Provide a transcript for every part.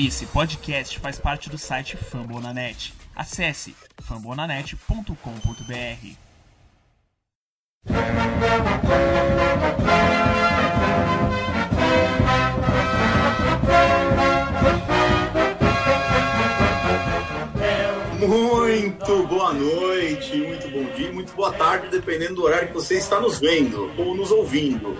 Esse podcast faz parte do site Fambonanet. Acesse fambonanet.com.br. Muito boa noite, muito bom dia, muito boa tarde, dependendo do horário que você está nos vendo ou nos ouvindo.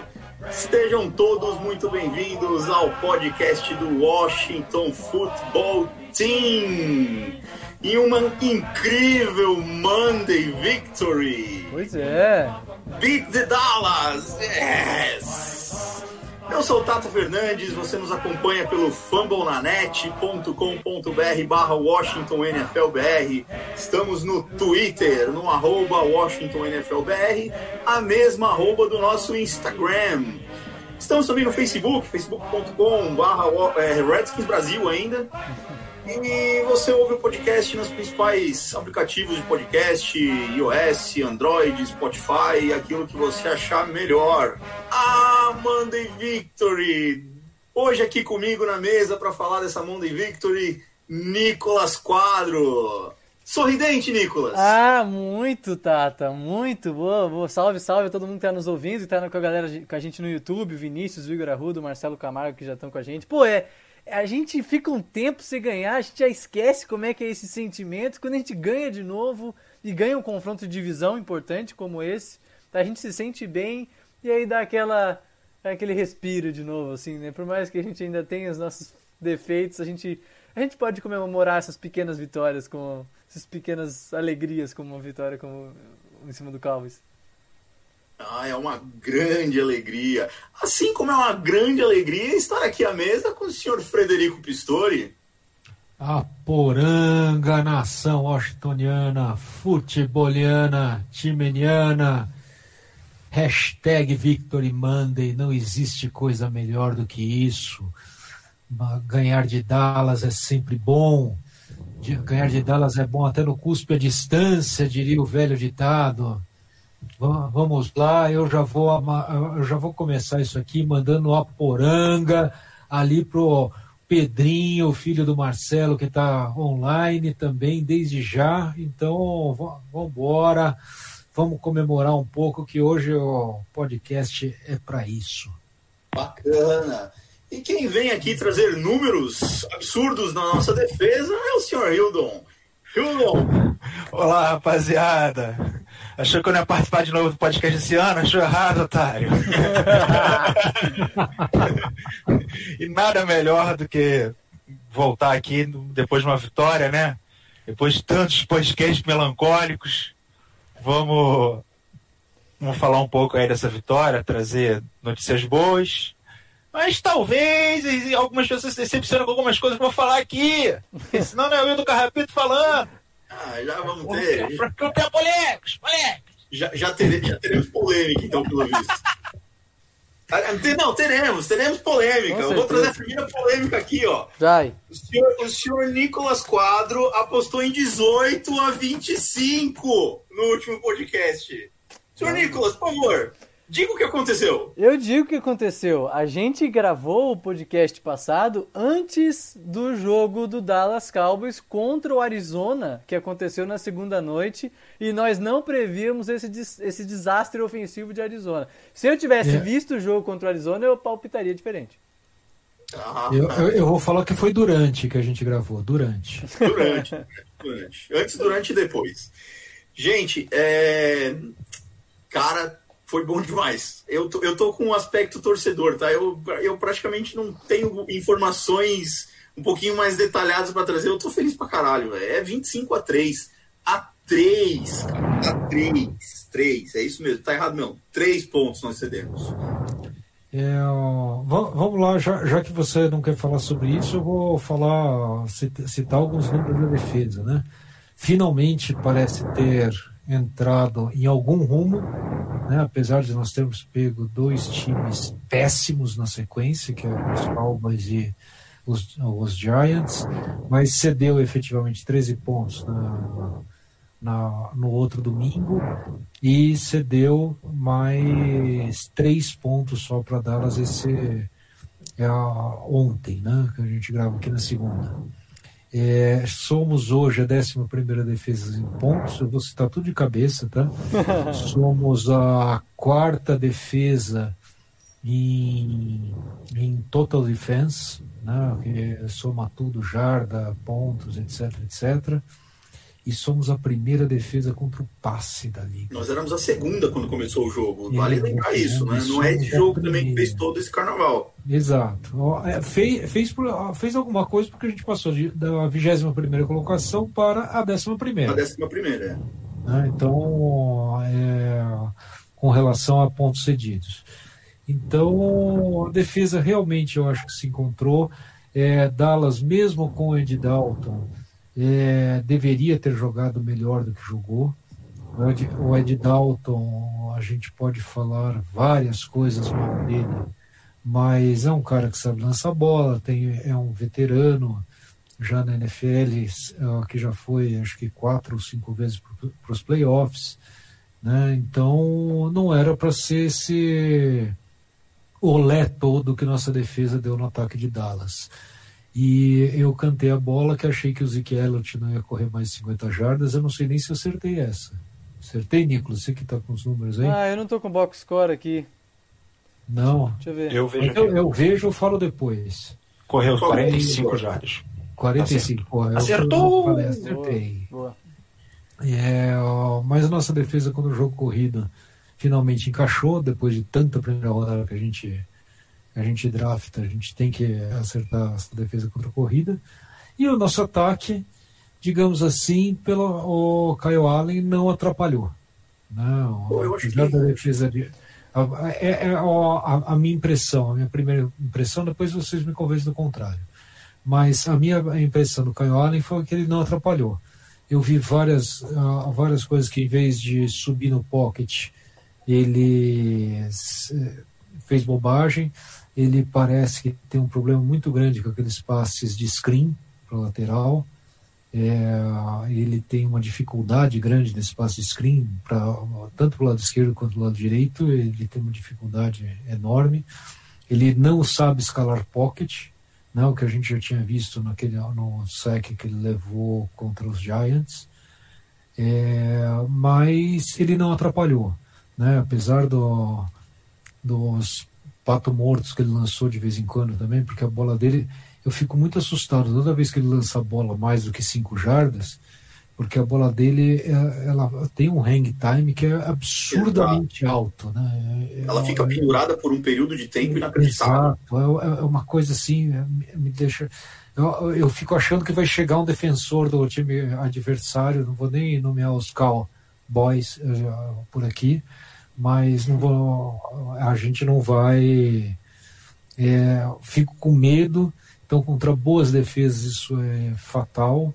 Estejam todos muito bem-vindos ao podcast do Washington Football Team. E uma incrível Monday Victory. Pois é. Beat the Dallas! Yes! Eu sou o Tato Fernandes, você nos acompanha pelo fumblenanet.com.br barra Washington NFLBR. Estamos no Twitter, no arroba Washington NFLBR, a mesma arroba do nosso Instagram. Estamos também no Facebook, facebook.com barra é, Redskins Brasil ainda. E você ouve o podcast nos principais aplicativos de podcast, iOS, Android, Spotify, aquilo que você achar melhor. Ah, Monday Victory! Hoje aqui comigo na mesa para falar dessa Monday Victory, Nicolas Quadro. Sorridente, Nicolas. Ah, muito, Tata. Muito. Boa, boa. Salve, salve a todo mundo que tá nos ouvindo e tá com a galera com a gente no YouTube, Vinícius, Vigor Arrudo, Marcelo Camargo que já estão com a gente. Pô, é a gente fica um tempo sem ganhar, a gente já esquece como é que é esse sentimento. Quando a gente ganha de novo e ganha um confronto de divisão importante como esse, a gente se sente bem e aí dá aquela aquele respiro de novo, assim, né? Por mais que a gente ainda tenha os nossos defeitos, a gente a gente pode comemorar essas pequenas vitórias com essas pequenas alegrias como uma vitória como em cima do Cowboys. Ah, é uma grande alegria. Assim como é uma grande alegria estar aqui à mesa com o senhor Frederico Pistori. A poranga, nação washingtoniana, futeboliana, timeniana, hashtag Victory Monday, não existe coisa melhor do que isso. Ganhar de Dallas é sempre bom. Ganhar de Dallas é bom até no cuspe a distância, diria o velho ditado. Vamos lá, eu já vou eu já vou começar isso aqui mandando a poranga ali pro Pedrinho, filho do Marcelo, que está online também desde já. Então, vamos embora, vamos comemorar um pouco que hoje o podcast é para isso. Bacana. E quem vem aqui trazer números absurdos na nossa defesa é o senhor Hildon. Hildon. Olá, rapaziada. Achou que eu não ia participar de novo do podcast esse ano? Achou errado, otário. e nada melhor do que voltar aqui depois de uma vitória, né? Depois de tantos podcasts melancólicos. Vamos, vamos falar um pouco aí dessa vitória, trazer notícias boas. Mas talvez algumas pessoas se decepcionem com algumas coisas que eu vou falar aqui. Senão não é o Will do Carrapito falando. Ah, já vamos ter. Porque tem polêmicos, polêmicos. Já, já, teremos, já teremos polêmica, então, pelo visto. Ah, não, teremos, teremos polêmica. Eu vou trazer a primeira polêmica aqui, ó. Vai. O senhor, o senhor Nicolas Quadro apostou em 18 a 25 no último podcast. Senhor Nicolas, por favor, Diga o que aconteceu. Eu digo o que aconteceu. A gente gravou o podcast passado antes do jogo do Dallas Cowboys contra o Arizona, que aconteceu na segunda noite, e nós não prevíamos esse, esse desastre ofensivo de Arizona. Se eu tivesse é. visto o jogo contra o Arizona, eu palpitaria diferente. Ah, eu, eu, eu, vou falar que foi durante que a gente gravou. Durante. Durante. durante. Antes, durante e depois. Gente, é... cara foi bom demais. Eu tô, eu tô com um aspecto torcedor, tá? Eu, eu praticamente não tenho informações um pouquinho mais detalhadas para trazer. Eu tô feliz pra caralho, véio. É 25 a 3. A 3, cara. A 3. 3. É isso mesmo. Tá errado, não. 3 pontos nós cedemos. É, vamos lá, já, já, que você não quer falar sobre isso, eu vou falar, citar alguns números da defesa, né? Finalmente parece ter entrado em algum rumo, né? apesar de nós termos pego dois times péssimos na sequência, que é os Cowboys e os, os Giants, mas cedeu efetivamente 13 pontos na, na, no outro domingo e cedeu mais três pontos só para Dallas esse, é, ontem, né? Que a gente grava aqui na segunda. É, somos hoje a 11 defesa em pontos, eu vou citar tudo de cabeça, tá? somos a quarta defesa em, em total defense, né? que soma tudo, jarda, pontos, etc, etc e somos a primeira defesa contra o passe da liga. Nós éramos a segunda quando começou o jogo. Vale lembrar isso, né? Não é esse jogo também que fez todo esse carnaval. Exato. É, fez, fez, fez alguma coisa porque a gente passou de, da 21 primeira colocação para a 11 primeira. A 11 primeira, é. Né? Então, é, com relação a pontos cedidos. Então, a defesa realmente eu acho que se encontrou. É, Dallas, mesmo com o Ed Dalton, é, deveria ter jogado melhor do que jogou. O Ed, o Ed Dalton, a gente pode falar várias coisas mal dele, mas é um cara que sabe lançar bola, tem, é um veterano já na NFL, que já foi acho que quatro ou cinco vezes para os playoffs. Né? Então não era para ser esse olé todo que nossa defesa deu no ataque de Dallas. E eu cantei a bola que achei que o Zeke Elliott não ia correr mais 50 jardas. Eu não sei nem se eu acertei essa. Acertei, Nicolas? Você que está com os números aí? Ah, eu não estou com o box score aqui. Não. Deixa eu ver. Eu vejo, eu, eu vejo eu falo depois. Correu 45 jardas. 45. Porra, Acertou! Falei, acertei. Boa. boa. É, mas a nossa defesa, quando o jogo corrido finalmente encaixou, depois de tanta primeira rodada que a gente a gente drafta, a gente tem que acertar a defesa contra a corrida. E o nosso ataque, digamos assim, pelo o Kyle Allen não atrapalhou. Não, Pô, eu acho que... da defesa de, é, é a, a, a, minha impressão, a minha primeira impressão, depois vocês me convencem do contrário. Mas a minha impressão do Kyle Allen foi que ele não atrapalhou. Eu vi várias, uh, várias coisas que, em vez de subir no pocket, ele fez bobagem ele parece que tem um problema muito grande com aqueles passes de screen para lateral. É, ele tem uma dificuldade grande nesse passe de screen, pra, tanto para o lado esquerdo quanto para o lado direito. Ele tem uma dificuldade enorme. Ele não sabe escalar pocket, né, o que a gente já tinha visto naquele, no sec que ele levou contra os Giants. É, mas ele não atrapalhou. Né, apesar do, dos pato mortos que ele lançou de vez em quando também, porque a bola dele, eu fico muito assustado toda vez que ele lança a bola mais do que 5 jardas, porque a bola dele é, ela tem um hang time que é absurdamente Exato. alto, né? É, ela fica pendurada por um período de tempo inacreditável. Exato, é, é uma coisa assim, me deixa. Eu, eu fico achando que vai chegar um defensor do time adversário, não vou nem nomear os Cowboys uh, por aqui, mas não vou, a gente não vai. É, fico com medo. Então, contra boas defesas, isso é fatal.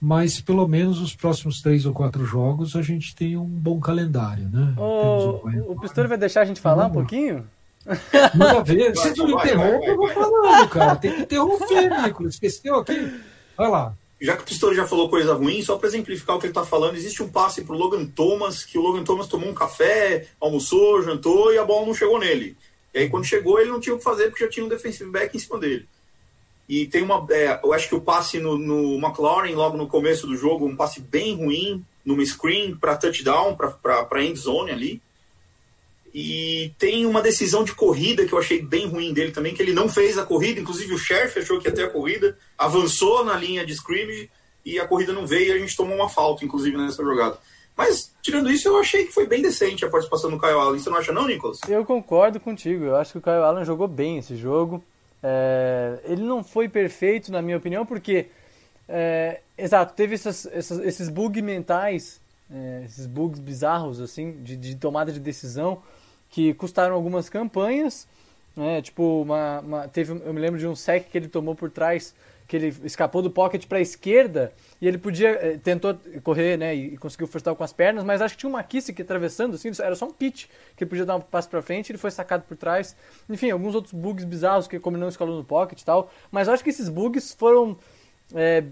Mas pelo menos os próximos três ou quatro jogos a gente tem um bom calendário, né? O, o, o Pistori vai deixar a gente falar um pouquinho? Manda ver. Se tu interrompe, eu vou falando, cara. Tem que interromper, Nicolas. Esqueceu aqui? Vai lá já que o Pistori já falou coisa ruim, só para exemplificar o que ele está falando, existe um passe para o Logan Thomas, que o Logan Thomas tomou um café, almoçou, jantou e a bola não chegou nele. E aí quando chegou ele não tinha o que fazer porque já tinha um defensive back em cima dele. E tem uma, é, eu acho que o passe no, no logo no começo do jogo, um passe bem ruim, numa screen para touchdown, para end zone ali. E tem uma decisão de corrida que eu achei bem ruim dele também, que ele não fez a corrida, inclusive o Sheriff achou que ia ter a corrida, avançou na linha de scrimmage e a corrida não veio e a gente tomou uma falta, inclusive, nessa jogada. Mas, tirando isso, eu achei que foi bem decente a participação do Kyle Allen. Você não acha não, Nicolas? Eu concordo contigo. Eu acho que o Kyle Allen jogou bem esse jogo. É... Ele não foi perfeito, na minha opinião, porque... É... Exato, teve essas, essas, esses bugs mentais, é... esses bugs bizarros, assim, de, de tomada de decisão que custaram algumas campanhas. Né? Tipo, uma, uma, teve, eu me lembro de um sec que ele tomou por trás, que ele escapou do pocket para a esquerda e ele podia, eh, tentou correr né, e, conseguiu forçar com as pernas, mas acho que tinha uma Kissick atravessando, assim, era só um pitch, que ele podia dar um passo para frente, ele foi sacado por trás. Enfim, alguns outros bugs bizarros, que como não escalou no pocket e tal, mas acho que esses bugs foram é,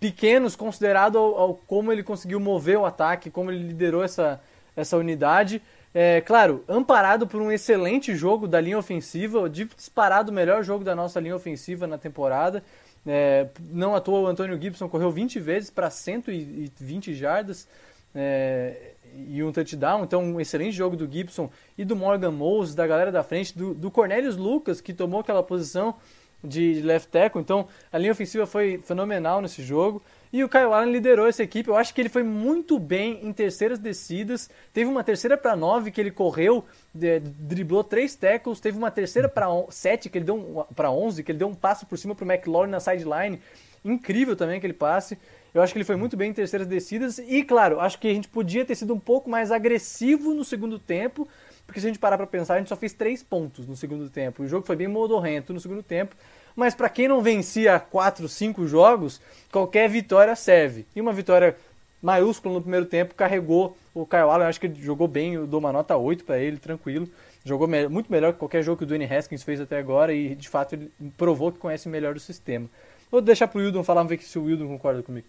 pequenos considerado ao, ao, como ele conseguiu mover o ataque, como ele liderou essa, essa unidade. É, claro, amparado por um excelente jogo da linha ofensiva, disparado o melhor jogo da nossa linha ofensiva na temporada. É, não à toa o Antônio Gibson correu 20 vezes para 120 jardas é, e um touchdown. Então, um excelente jogo do Gibson e do Morgan Moses, da galera da frente, do, do Cornelius Lucas, que tomou aquela posição de left tackle. Então, a linha ofensiva foi fenomenal nesse jogo. E o Kyle Allen liderou essa equipe. Eu acho que ele foi muito bem em terceiras descidas. Teve uma terceira para nove que ele correu, driblou três tackles. Teve uma terceira para sete que ele deu um, para onze que ele deu um passo por cima para o McLaurin na sideline. Incrível também aquele passe. Eu acho que ele foi muito bem em terceiras descidas. E claro, acho que a gente podia ter sido um pouco mais agressivo no segundo tempo. Porque se a gente parar para pensar, a gente só fez três pontos no segundo tempo. O jogo foi bem modorrento no segundo tempo mas para quem não vencia 4, 5 jogos, qualquer vitória serve. E uma vitória maiúscula no primeiro tempo carregou o Kyle Allen, acho que ele jogou bem, eu dou uma nota 8 para ele, tranquilo. Jogou me muito melhor que qualquer jogo que o Dwayne Haskins fez até agora e de fato ele provou que conhece melhor o sistema. Vou deixar pro Wildon falar, vamos ver se o Wildon concorda comigo.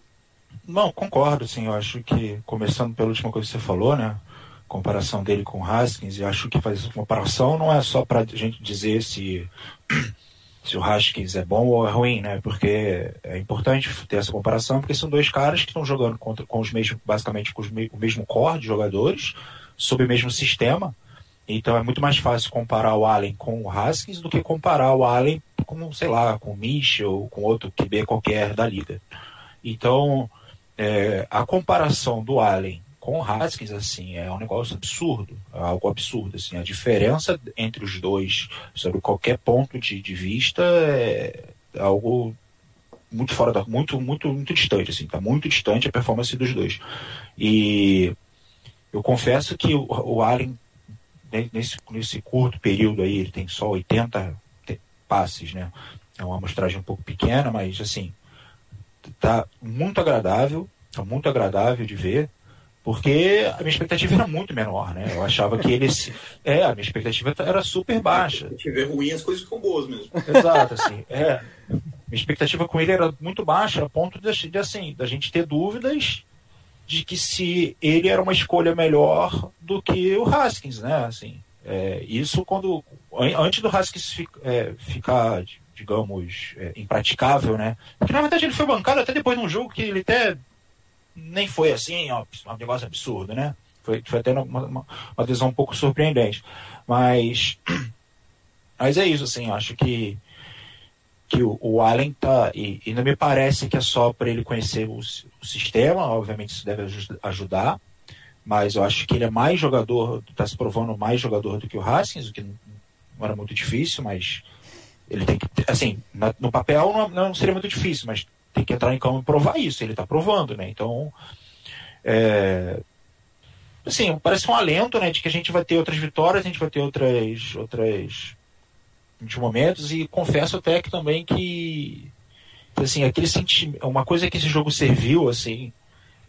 Não, concordo, sim. Eu acho que, começando pela última coisa que você falou, né? Comparação dele com o Haskins, e acho que fazer comparação não é só para a gente dizer se se o Haskins é bom ou é ruim, né? Porque é importante ter essa comparação, porque são dois caras que estão jogando contra, com os mesmos, basicamente com os, o mesmo core de jogadores, sob o mesmo sistema. Então é muito mais fácil comparar o Allen com o Haskins do que comparar o Allen com, sei lá, com o Mitchell, com outro QB qualquer da liga. Então, é, a comparação do Allen com o Haskins, assim, é um negócio absurdo, é algo absurdo, assim, a diferença entre os dois sobre qualquer ponto de, de vista é algo muito fora da, muito, muito, muito distante, assim, tá muito distante a performance dos dois. E eu confesso que o, o Allen, nesse, nesse curto período aí, ele tem só 80 passes, né, é uma amostragem um pouco pequena, mas, assim, tá muito agradável, tá muito agradável de ver, porque a minha expectativa era muito menor, né? Eu achava que eles. É, a minha expectativa era super baixa. Se tiver ruim, as coisas ficam boas mesmo. Exato, assim. É. Minha expectativa com ele era muito baixa, a ponto de, de assim, da gente ter dúvidas de que se ele era uma escolha melhor do que o Haskins, né? Assim, é, isso quando. Antes do Haskins é, ficar, digamos, é, impraticável, né? Porque na verdade ele foi bancado até depois de um jogo que ele até nem foi assim, ó, um negócio absurdo, né? Foi, foi até uma, uma, uma decisão um pouco surpreendente. Mas, mas é isso, assim, acho que, que o, o Allen tá. E, e, não me parece que é só para ele conhecer o, o, sistema, obviamente isso deve ajudar, mas eu acho que ele é mais jogador, está se provando mais jogador do que o Haskins, o que não, não era muito difícil, mas ele tem que. Assim, na, no papel não, não seria muito difícil, mas tem que entrar em campo e provar isso. Ele está provando, né? Então, é, assim, parece um alento, né, de que a gente vai ter outras vitórias, a gente vai ter outras, outras momentos e confesso até que também que, assim, aquele sentimento, uma coisa que esse jogo serviu, assim,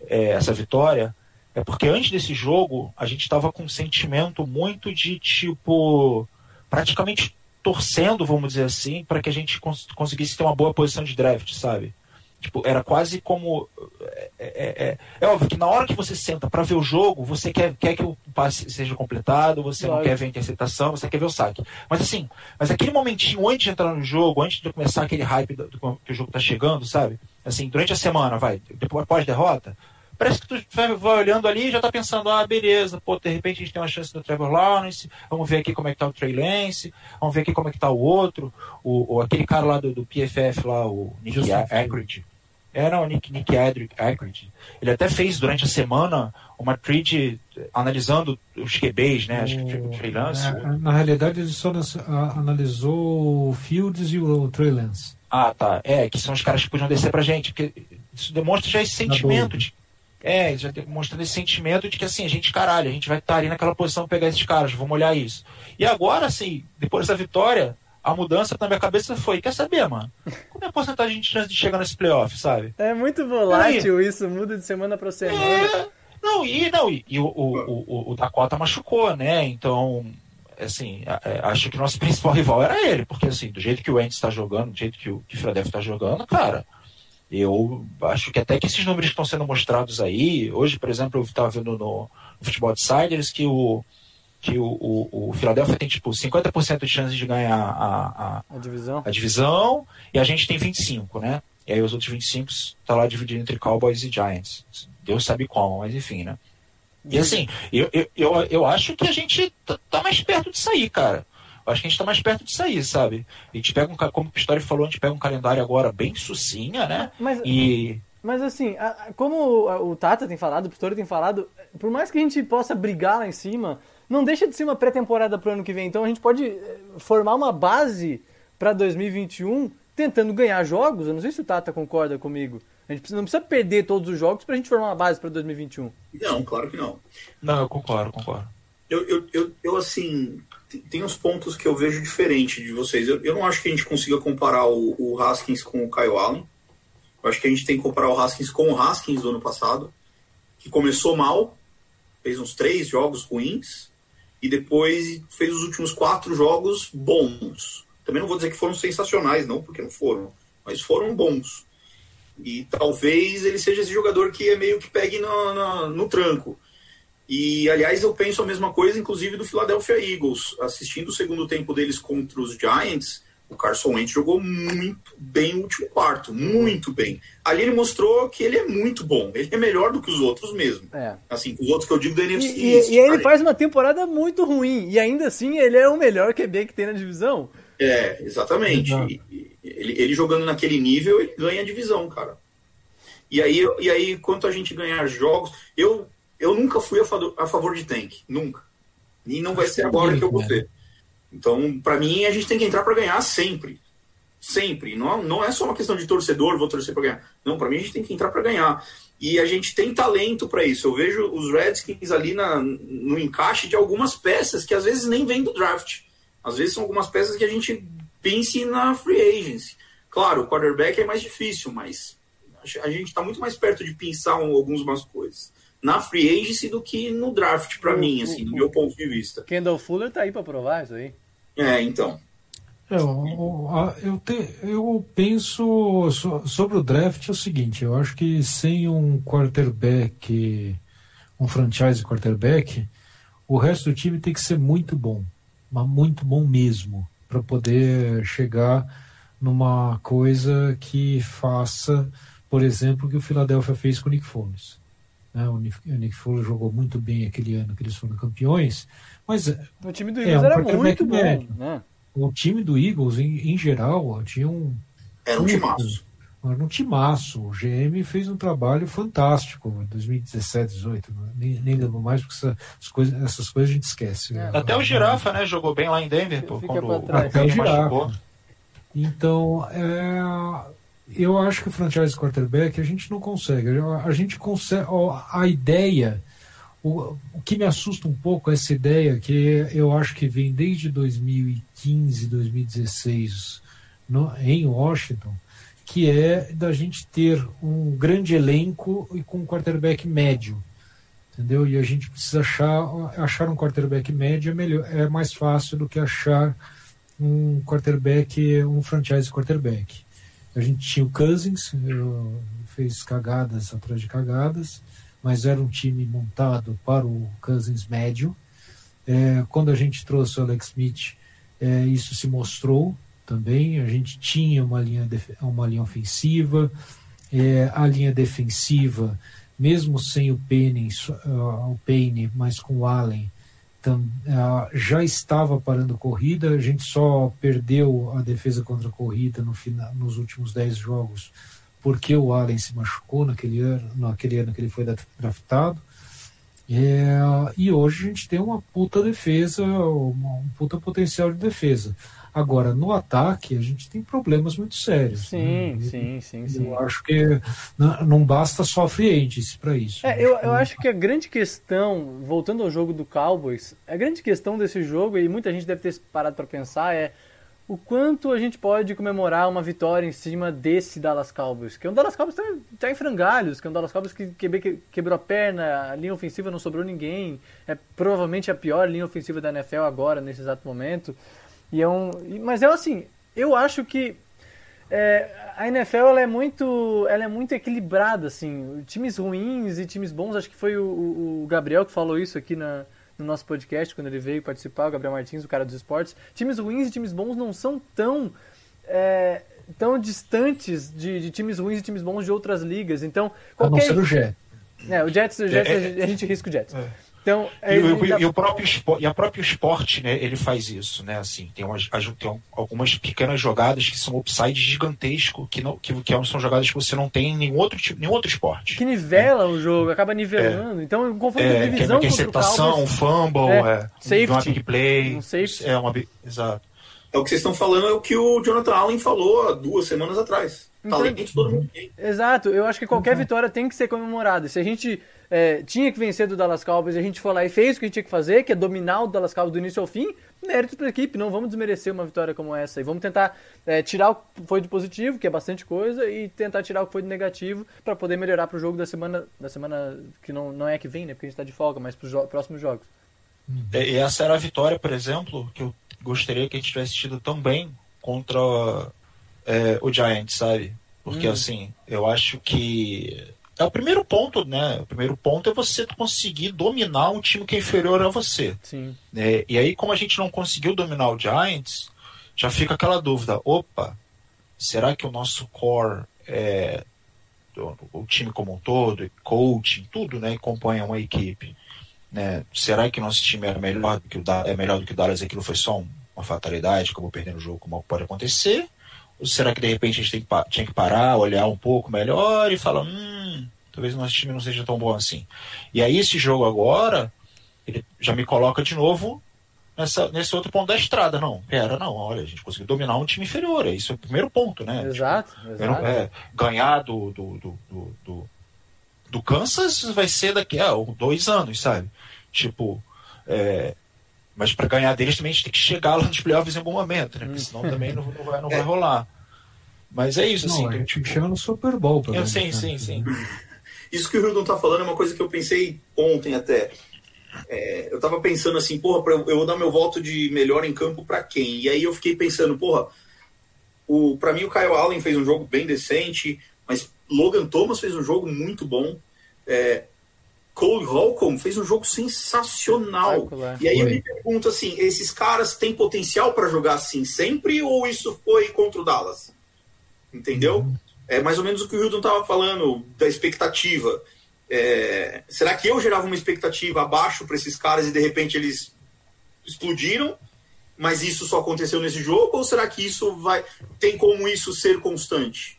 é, essa vitória, é porque antes desse jogo a gente estava com um sentimento muito de tipo praticamente torcendo, vamos dizer assim, para que a gente cons conseguisse ter uma boa posição de draft, sabe? Tipo, era quase como. É, é, é, é óbvio que na hora que você senta para ver o jogo, você quer, quer que o passe seja completado, você claro. não quer ver a interceptação, você quer ver o saque. Mas assim, mas aquele momentinho antes de entrar no jogo, antes de começar aquele hype do, do que o jogo tá chegando, sabe? Assim, durante a semana, vai, depois pós-derrota, parece que tu vai, vai, olhando ali e já tá pensando, ah, beleza, pô, de repente a gente tem uma chance do Trevor Lawrence, vamos ver aqui como é que tá o Trey Lance, vamos ver aqui como é que tá o outro, o, o aquele cara lá do, do PFF lá, o Nick Ackridge era o Nick, Nick Ackridge. Ele até fez durante a semana uma thread analisando os QBs, né? Acho que o Trey Lance. Na, na, realidade, ele só analisou o Fields e o Trey Lance. Ah, tá. É, que são os caras que podiam descer pra gente. Porque isso demonstra já esse sentimento de. É, já demonstra esse sentimento de que assim, a gente, caralho, a gente vai estar ali naquela posição pegar esses caras, vamos olhar isso. E agora, assim, depois dessa vitória, a mudança na minha cabeça foi, quer saber, mano? Qual é a porcentagem de chance de chegar nesse playoff, sabe? É muito volátil isso, muda de semana para semana. É, não, e, não, e, e o, o, o, o, Dakota machucou, né? Então, assim, é, acho que nosso principal rival era ele, porque assim, do jeito que o Wentz está jogando, do jeito que o, que o Philadelphia está jogando, cara, eu acho que até que esses números que estão sendo mostrados aí, hoje, por exemplo, eu estava vendo no, no Futebol Outsiders que o que o, o, o Philadelphia tem tipo 50% de chance de ganhar a, a, a, divisão. a divisão e a gente tem 25, né? E aí os outros 25 tá lá dividido entre Cowboys e Giants. Deus sabe como, mas enfim, né? E assim, eu, eu, eu, eu acho que a gente tá, tá mais perto de sair, cara. Eu acho que a gente tá mais perto de sair, sabe? A gente pega um, como o Pistori falou, a gente pega um calendário agora bem sucinha, né? Mas, e... mas assim, como o Tata tem falado, o Pistori tem falado, por mais que a gente possa brigar lá em cima, não deixa de ser uma pré-temporada pro ano que vem. Então a gente pode eh, formar uma base para 2021 tentando ganhar jogos. Eu não sei se o Tata concorda comigo. A gente não precisa perder todos os jogos para a gente formar uma base para 2021. Não, claro que não. Não, eu concordo, concordo. Eu, eu, eu, eu assim, tem uns pontos que eu vejo diferente de vocês. Eu, eu não acho que a gente consiga comparar o, o, Haskins com o Kyle Allen. Eu acho que a gente tem que comparar o Haskins com o Haskins do ano passado, que começou mal, fez uns três jogos ruins, e depois fez os últimos quatro jogos bons. Também não vou dizer que foram sensacionais, não, porque não foram, mas foram bons. E talvez ele seja esse jogador que é meio que pegue no, no, no tranco. E, aliás, eu penso a mesma coisa, inclusive, do Philadelphia Eagles. Assistindo o segundo tempo deles contra os Giants, o Carson Wentz jogou muito bem o último quarto, muito bem. Ali ele mostrou que ele é muito bom, ele é melhor do que os outros mesmo. É. Assim, os outros que eu digo da NFC. E, e, e ele faz uma temporada muito ruim, e ainda assim ele é o melhor QB que tem na divisão. É, exatamente. Ele, ele jogando naquele nível, ele ganha a divisão, cara. E aí, e aí, quanto a gente ganhar jogos, eu eu nunca fui a favor, a favor de tank, nunca. E não vai ser agora que eu vou ser. Então, para mim, a gente tem que entrar para ganhar sempre. Sempre. Não, não é só uma questão de torcedor, vou torcer para ganhar. Não, para mim, a gente tem que entrar para ganhar. E a gente tem talento para isso. Eu vejo os Redskins ali na, no encaixe de algumas peças que às vezes nem vêm do draft. Às vezes são algumas peças que a gente pense na free agency. Claro, o quarterback é mais difícil, mas a gente está muito mais perto de pensar algumas coisas na free agency do que no draft, para mim, assim, do meu ponto de vista. Kendall Fuller tá aí para provar isso aí. É, então. É, eu, te, eu penso sobre o draft é o seguinte, eu acho que sem um quarterback, um franchise quarterback, o resto do time tem que ser muito bom, mas muito bom mesmo, para poder chegar numa coisa que faça, por exemplo, o que o Philadelphia fez com o Nick Foles. Né? O Nick Fuller jogou muito bem aquele ano que eles foram campeões, mas o time do é Eagles é um era muito bom, né? O time do Eagles, em, em geral, tinha um era um timaço. Era um timaço. O GM fez um trabalho fantástico em 2017, 2018. Nem, nem lembro mais, porque essas coisas, essas coisas a gente esquece. É. Até o Girafa, né? Jogou bem lá em Denver. Pô, quando Até o Girafa. Então, é, eu acho que o franchise quarterback a gente não consegue. A gente consegue. A ideia. O, o que me assusta um pouco é essa ideia que eu acho que vem desde 2015, 2016 no, em Washington, que é da gente ter um grande elenco e com um quarterback médio. Entendeu? E a gente precisa achar, achar um quarterback médio é, melhor, é mais fácil do que achar um quarterback, um franchise quarterback. A gente tinha o Cousins, fez cagadas atrás de cagadas, mas era um time montado para o Cousins médio. É, quando a gente trouxe o Alex Smith, é, isso se mostrou também. A gente tinha uma linha, uma linha ofensiva, é, a linha defensiva, mesmo sem o Payne, uh, o Payne mas com o Allen, já estava parando corrida, a gente só perdeu a defesa contra a corrida no final, nos últimos 10 jogos porque o Allen se machucou naquele ano, naquele ano que ele foi draftado. É, e hoje a gente tem uma puta defesa, uma, um puta potencial de defesa. Agora, no ataque, a gente tem problemas muito sérios. Sim, né? sim, sim, sim. Eu acho que não, basta só free para isso. É, eu, eu acho que a grande questão, voltando ao jogo do Cowboys, a grande questão desse jogo, e muita gente deve ter parado para pensar, é o quanto a gente pode comemorar uma vitória em cima desse Dallas Cowboys. Que é um Dallas Cowboys está tá em frangalhos, que é um Dallas Cowboys que quebrou a perna, a linha ofensiva não sobrou ninguém. É provavelmente a pior linha ofensiva da NFL agora, nesse exato momento. E é um, mas é assim, eu acho que é, a NFL ela é muito, ela é muito equilibrada assim, times ruins e times bons. Acho que foi o, o Gabriel que falou isso aqui na, no nosso podcast, quando ele veio participar, o Gabriel Martins, o cara dos esportes. Times ruins e times bons não são tão. É, tão distantes de, de, times ruins e times bons de outras ligas. Então, qualquer... A não ser o Jets. É, o Jets, o Jets é, é, a gente risca o Jets. É. Então, e, o, e, o próprio esporte, e a próprio esporte, né, ele faz isso, né, assim, tem, umas, tem algumas pequenas jogadas que são upside gigantesco, que, não, que, que são jogadas que você não tem em nenhum outro, tipo, nenhum outro esporte. Que nivela né? o jogo, acaba nivelando, é. então confronto é, de divisão que é interceptação, fumble, é, é, safety, uma big play, um safety. é uma exato. É o que vocês estão falando, é o que o Jonathan Allen falou há duas semanas atrás. Então, Talento todo mundo tem. Exato, eu acho que qualquer uhum. vitória tem que ser comemorada. Se a gente é, tinha que vencer do Dallas Cowboys, a gente foi lá e fez o que a gente tinha que fazer, que é dominar o Dallas Cowboys do início ao fim, mérito para a equipe, não vamos desmerecer uma vitória como essa e vamos tentar é, tirar o que foi de positivo, que é bastante coisa, e tentar tirar o que foi de negativo para poder melhorar para o jogo da semana, da semana que não, não é que vem, né, porque a gente está de folga, mas para os jo próximos jogos. É, e essa era a vitória, por exemplo, que eu gostaria que a gente tivesse tido também contra é, o Giants, sabe? Porque hum. assim, eu acho que é o primeiro ponto, né? O primeiro ponto é você conseguir dominar um time que é inferior a você. Sim. É, e aí, como a gente não conseguiu dominar o Giants, já fica aquela dúvida: opa, será que o nosso core, é, o, time como um todo, coaching, tudo, né, acompanha uma equipe, né? Será que o nosso time é melhor do que o é melhor do que o Dallas? Aquilo foi só uma fatalidade, acabou perdendo o jogo, como pode acontecer? Ou será que de repente a gente tem que, tinha que parar, olhar um pouco melhor e falar, hum, talvez o nosso time não seja tão bom assim. E aí esse jogo agora, ele já me coloca de novo nessa, nesse outro ponto da estrada. Não, pera, não, olha, a gente conseguiu dominar um time inferior, isso é o primeiro ponto, né? Exato, tipo, exato. É, ganhar do, do, do, do, do, do Kansas vai ser daqui a dois anos, sabe? Tipo, é, mas para ganhar deles também a gente tem que chegar lá nos playoffs em algum momento, né? Porque senão também não, não vai, não vai rolar. Mas é isso, assim. Não, a gente tipo... chega no Super Bowl, pelo Sim, né? sim, sim. Isso que o Hildon tá falando é uma coisa que eu pensei ontem até. É, eu tava pensando assim, porra, eu vou dar meu voto de melhor em campo para quem? E aí eu fiquei pensando, porra, o, pra mim o Kyle Allen fez um jogo bem decente, mas Logan Thomas fez um jogo muito bom. É, Cole Holcomb fez um jogo sensacional. E aí eu me pergunto assim, esses caras têm potencial para jogar assim sempre ou isso foi contra o Dallas? Entendeu? Uhum. É mais ou menos o que o Hilton estava falando da expectativa. É, será que eu gerava uma expectativa abaixo para esses caras e de repente eles explodiram? Mas isso só aconteceu nesse jogo ou será que isso vai tem como isso ser constante?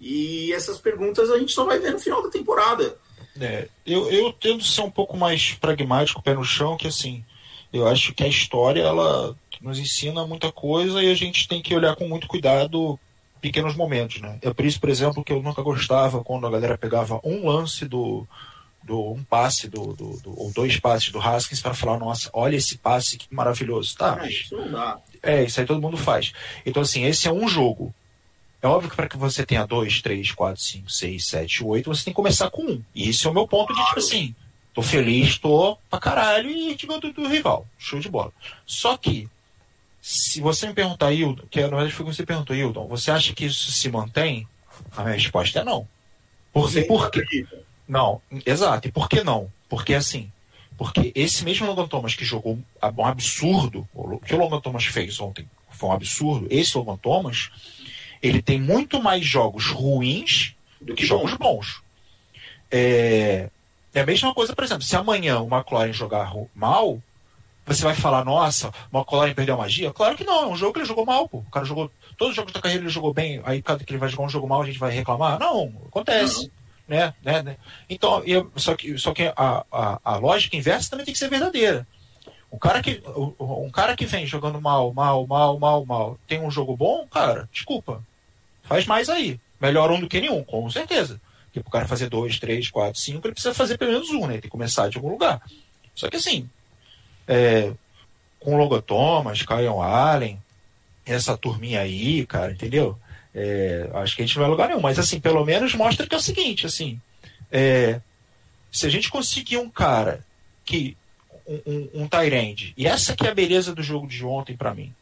E essas perguntas a gente só vai ver no final da temporada. É, eu, eu tendo ser um pouco mais pragmático, pé no chão, que assim, eu acho que a história ela nos ensina muita coisa e a gente tem que olhar com muito cuidado pequenos momentos, né? É por isso, por exemplo, que eu nunca gostava quando a galera pegava um lance do, do um passe do, do, do ou dois passes do Haskins para falar, nossa, olha esse passe que maravilhoso, tá? Mas, isso não dá. É, isso aí todo mundo faz. Então assim, esse é um jogo. É óbvio que para que você tenha dois, três, quatro, cinco, seis, sete, oito, você tem que começar com um. E esse é o meu ponto de tipo assim, tô feliz, tô pra caralho e tipo do, do rival. Show de bola. Só que se você me perguntar, Hildon, que na verdade foi você perguntou, Hildon, você acha que isso se mantém? A minha resposta é não. Por, Sim, por quê? Não, exato. E por que não? Porque assim, porque esse mesmo Logan Thomas que jogou um absurdo, o que o Logan Thomas fez ontem foi um absurdo, esse Logan Thomas, ele tem muito mais jogos ruins do que jogos bons. É, é a mesma coisa, por exemplo, se amanhã o McLaren jogar mal, você vai falar, nossa, o McLaren perdeu a magia? Claro que não, é um jogo que ele jogou mal, pô. O cara jogou. Todos os jogos da carreira ele jogou bem, aí cada que ele vai jogar um jogo mal, a gente vai reclamar? Não, acontece. Uhum. Né, né, né? Então, eu, só que, só que a, a, a, lógica inversa também tem que ser verdadeira. Um cara, que, um cara que vem jogando mal, mal, mal, mal, mal, tem um jogo bom, cara, desculpa. Faz mais aí. Melhor um do que nenhum, com certeza. Porque pro cara fazer dois, três, quatro, cinco, ele precisa fazer pelo menos um, né? Tem que começar de algum lugar. Só que assim, é, com Logan Thomas, Kyle Allen, essa turminha aí, cara, entendeu? É, acho que a gente não vai lugar nenhum, mas assim, pelo menos mostra que é o seguinte, assim, é, se a gente conseguir um cara que um, um, um Tyrande, e essa que é a beleza do jogo de ontem para mim.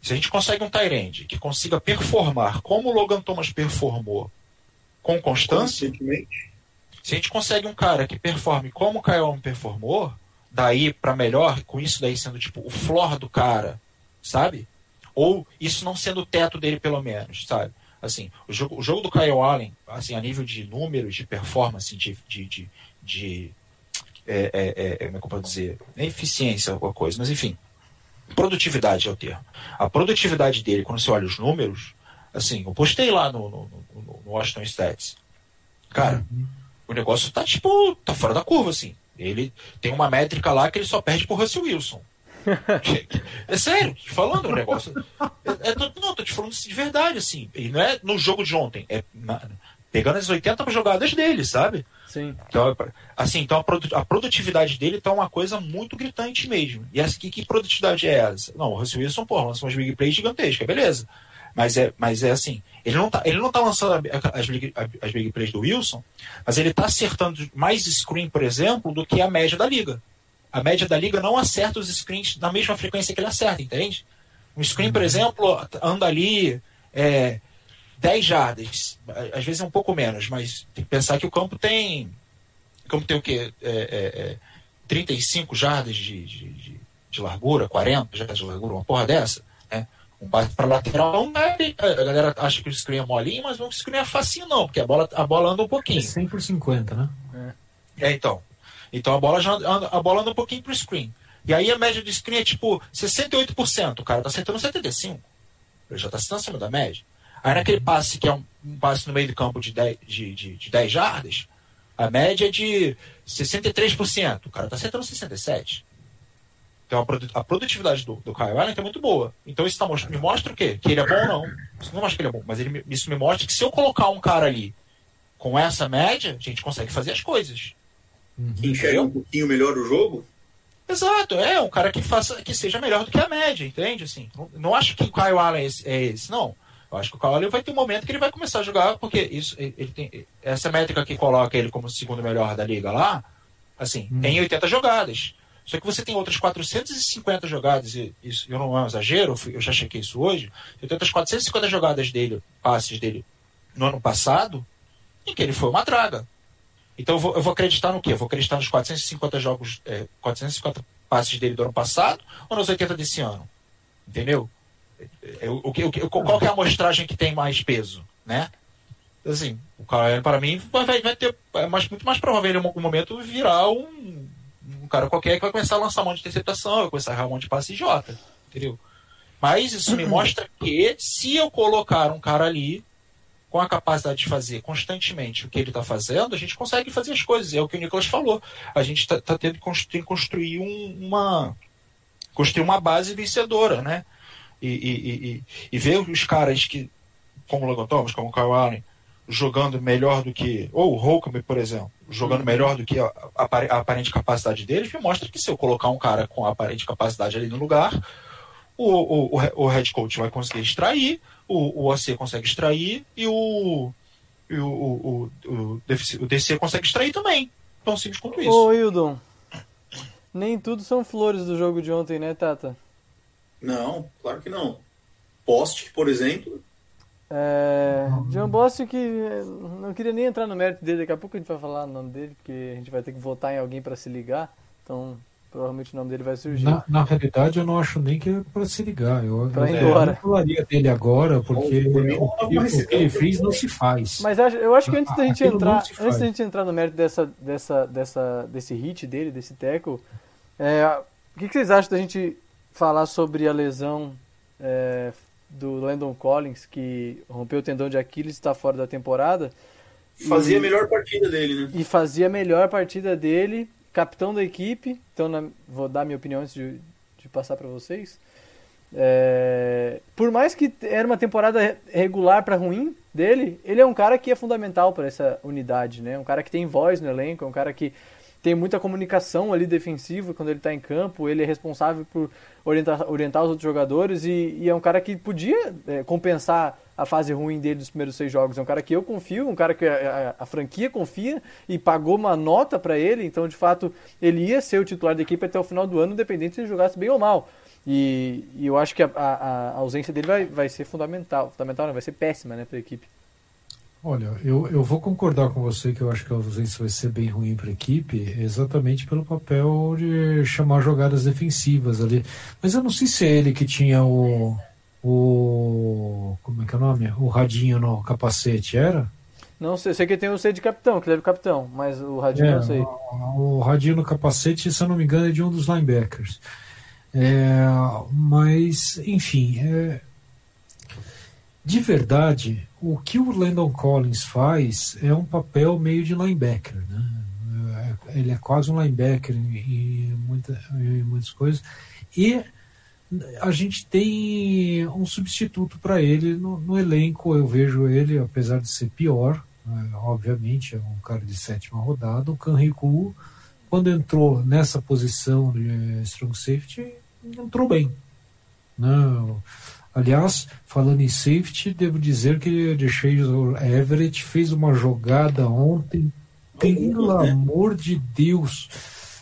Se a gente consegue um Tyrande que consiga performar como o Logan Thomas performou com constância, se a gente consegue um cara que performe como o Kyle performou, daí para melhor, com isso daí sendo tipo o floor do cara, sabe? Ou isso não sendo o teto dele, pelo menos, sabe? Assim, o jogo, o jogo do Kyle Allen, assim, a nível de números, de performance, de, de, de, de é, é, é, como é que eu posso dizer? Nem eficiência, alguma coisa, mas enfim, produtividade é o termo. A produtividade dele, quando você olha os números, assim, eu postei lá no, no, no, no Washington Stats. Cara, uhum. o negócio tá tipo, tá fora da curva, assim. Ele tem uma métrica lá que ele só perde pro Russell Wilson. é sério, te falando um negócio. É, é, não, tô te falando de verdade, assim. E não é no jogo de ontem, é na, pegando as 80 jogadas dele, sabe? Sim. Então, assim, então a, produtividade dele tá uma coisa muito gritante mesmo. E essa, que, que produtividade é essa? Não, o Russell Wilson, porra, lançou umas big plays gigantescas, beleza. Mas é, mas é assim, ele não tá, ele não tá lançando as big, as big plays do Wilson, mas ele tá acertando mais screen, por exemplo, do que a média da liga. A média da liga não acerta os screens na mesma frequência que ele acerta, entende? Um screen, por exemplo, anda ali é, 10 jardas, às vezes é um pouco menos, mas tem que pensar que o campo tem. O campo tem o quê? É, é, é 35 jardas de, de, de, de largura, 40 jardas de largura, uma porra dessa. Né? Um passe para lateral, é, a galera acha que o screen é molinho, mas o screen é facinho não, porque a bola, a bola anda um pouquinho. É 100 por 50, né? É, então. Então a bola já anda, a bola anda um pouquinho pro screen. E aí a média do screen é tipo 68%, o cara tá acertando 75%. Ele já tá acertando acima da média. Aí naquele passe que é um, um passe no meio do campo de 10, de, de, de 10 jardas, a média é de 63%, o cara tá acertando 67%. Então a, produtividade do, do Kyle Allen é muito boa. Então isso tá, me mostra o quê? Que ele é bom ou não. Isso não mostra que ele é bom, mas ele, isso me mostra que se eu colocar um cara ali com essa média, a gente consegue fazer as coisas. Uhum. Enxerga um pouquinho melhor o jogo? Exato, é um cara que faça que seja melhor do que a média, entende? Assim, não, não acho que o Kyle Allen é esse, é esse, não. Eu acho que o Kyle Allen vai ter um momento que ele vai começar a jogar, porque isso, ele tem, essa métrica que coloca ele como segundo melhor da liga lá, assim, uhum. tem 80 jogadas. Só que você tem outras 450 jogadas, e isso eu não é um exagero, eu já chequei isso hoje. Tem outras 450 jogadas dele, passes dele no ano passado, em que ele foi uma draga. Então eu vou, eu vou acreditar no quê? Eu vou acreditar nos 450 jogos, é, 450 passes dele do ano passado ou nos 80 desse ano? Entendeu? O, o, o, qual é a amostragem que tem mais peso, né? Assim, o cara, para mim, vai, vai ter. É mais, muito mais provável em algum momento virar um um cara qualquer que vai começar a lançar um monte de interceptação, vai começar a errar um monte de passe J, entendeu? Mas isso me mostra que se eu colocar um cara ali com a capacidade de fazer constantemente o que ele está fazendo, a gente consegue fazer as coisas. É o que o Nicolas falou. A gente está tá tendo que construir, construir um, uma construir uma base vencedora, né? E, e, e, e ver os caras que, como o Logan Thomas, como o Kyle Allen, jogando melhor do que. Ou o Holcomb, por exemplo, jogando uhum. melhor do que a, a, a, aparente capacidade deles, me mostra que se eu colocar um cara com a aparente capacidade ali no lugar, o, o, o, o head coach vai conseguir extrair, o, o AC consegue extrair e o, e o, o, o, o DC consegue extrair também. Tão simples quanto isso. Ô, Hildon, nem tudo são flores do jogo de ontem, né, Tata? Não, claro que não. Poste, por exemplo, é, John Bostic, não queria nem entrar no mérito dele, daqui a pouco a gente vai falar o nome dele, porque a gente vai ter que votar em alguém para se ligar, então provavelmente o nome dele vai surgir. Na, na realidade, eu não acho nem que é para se ligar. Eu, pra eu, eu não falaria dele agora, porque o, que, o que ele fez não se faz. Mas eu acho que antes da gente entrar, antes da gente entrar no mérito dessa, dessa, dessa, desse hit dele, desse teco, é, o que, que, vocês acham da gente falar sobre a lesão é, do Landon Collins, que rompeu o tendão de Aquiles e está fora da temporada. Fazia e, a melhor partida dele, né? E fazia a melhor partida dele, capitão da equipe. Então, na, vou dar minha opinião antes de, de passar para vocês. É, por mais que era uma temporada regular para ruim dele, ele é um cara que é fundamental para essa unidade, né? Um cara que tem voz no elenco, é um cara que tem muita comunicação ali defensiva quando ele está em campo, ele é responsável por orientar, orientar os outros jogadores e, e é um cara que podia é, compensar a fase ruim dele dos primeiros seis jogos. É um cara que eu confio, um cara que a, a, a franquia confia e pagou uma nota para ele, então de fato ele ia ser o titular da equipe até o final do ano, independente se ele jogasse bem ou mal. E, e eu acho que a, a, ausência dele vai, vai ser fundamental, fundamental não, vai ser péssima né, para a equipe. Olha, eu, eu vou concordar com você que eu acho que a ausência vai ser bem ruim para a equipe, exatamente pelo papel de chamar jogadas defensivas ali. Mas eu não sei se é ele que tinha o. o como é que é o nome? O radinho no capacete, era? Não sei, sei que tem o C de capitão, que leva o capitão, mas o radinho É, não sei. o, o radinho no capacete, se eu não me engano, é de um dos linebackers. É, mas, enfim, é, de verdade, o que o Landon Collins faz é um papel meio de linebacker. Né? É, Ele é quase um linebacker em, muita- em muitas coisas. E a gente tem um substituto para ele no, no elenco. Eu vejo ele, apesar de ser pior, né, obviamente, é um cara de sétima rodada. O Kanriku, quando entrou nessa posição de strong safety, entrou bem. Não. Aliás, falando em safety, devo dizer que o Everett fez uma jogada ontem, pelo amor de Deus,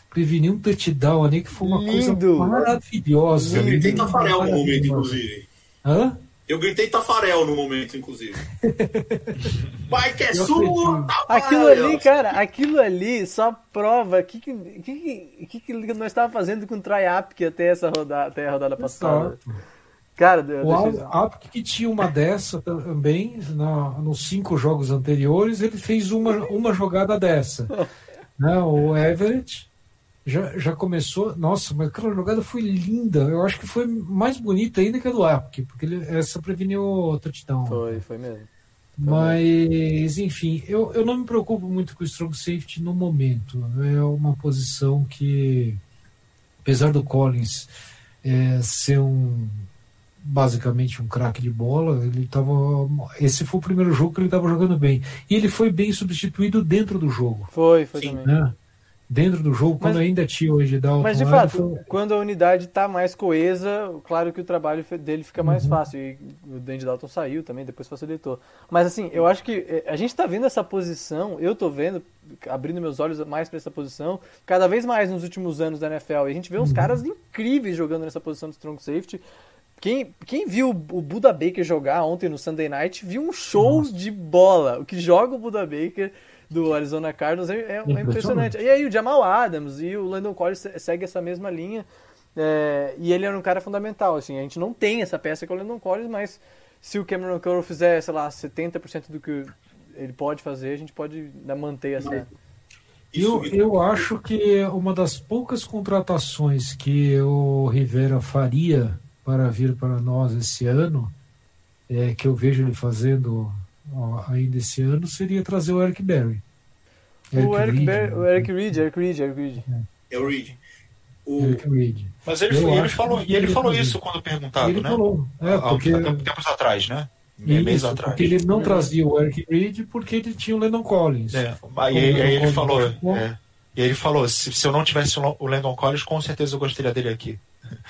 preveniu um touchdown ali que foi uma Lindo. coisa maravilhosa. Eu gritei. Tafarel no momento, inclusive. Hã? Eu gritei Tafarel no momento, inclusive. Vai que é sua! Aquilo ali, cara, aquilo ali só prova o que, que, que, que, que nós estávamos fazendo com o Tryapk até essa rodada, até a rodada passada. Exato. Cara, O deixei- Al- Apk que tinha uma dessa também na, nos cinco jogos anteriores, ele fez uma, uma jogada dessa. né? O Everett já, já começou. Nossa, mas aquela jogada foi linda. Eu acho que foi mais bonita ainda que a do Apk, porque ele, essa preveniu o touchdown. foi, foi mesmo. Mas, enfim, eu, eu não me preocupo muito com o strong safety no momento. É uma posição que, apesar do Collins é, ser um basicamente um craque de bola, ele tava. Esse foi o primeiro jogo que ele estava jogando bem. E ele foi bem substituído dentro do jogo. Foi, foi Sim. também. Né? Dentro do jogo, quando Mas- ainda tinha o Ed Dalton. Mas de fato, foi- quando a unidade tá mais coesa, claro que o trabalho dele fica Uhum. mais fácil. E o Dandy Dalton saiu também, depois facilitou. Mas assim, eu acho que eh, a gente tá vendo essa posição, eu tô vendo, abrindo meus olhos mais pra essa posição, cada vez mais nos últimos anos da NFL. E a gente vê uns Uhum. caras incríveis jogando nessa posição de strong safety. Quem, quem viu o Buda Baker jogar ontem no Sunday Night viu um show de bola. O que joga o Buda Baker do Arizona Cardinals é, é- é impressionante. Impressionante. E aí o Jamal Adams e o Landon Collins se- segue essa mesma linha. é, e ele era um cara fundamental. Assim, a gente não tem essa peça que é o Landon Collins, mas se o Cameron Curl fizer, sei lá, 70% do que ele pode fazer, a gente pode manter essa. Eu, eu acho que uma das poucas contratações que o Rivera faria para vir para nós esse ano, é, que eu vejo ele fazendo ó, ainda esse ano, seria trazer o Eric Berry. o, Eric Reed, Ber- né? o Eric Reed, Eric Reed, Eric Reed. É o Reed. O, Eric Reed. Mas ele, Eu ele falou, e ele ele falou isso quando perguntado, ele né? falou, é, Há- porque, há tempo- tempos atrás, né? isso, Mês atrás. porque ele não trazia o Eric Reed porque ele tinha o Lennon Collins. É, aí, aí ele falou. é, e aí ele falou: se, se eu não tivesse o Landon Collins, com certeza eu gostaria dele aqui.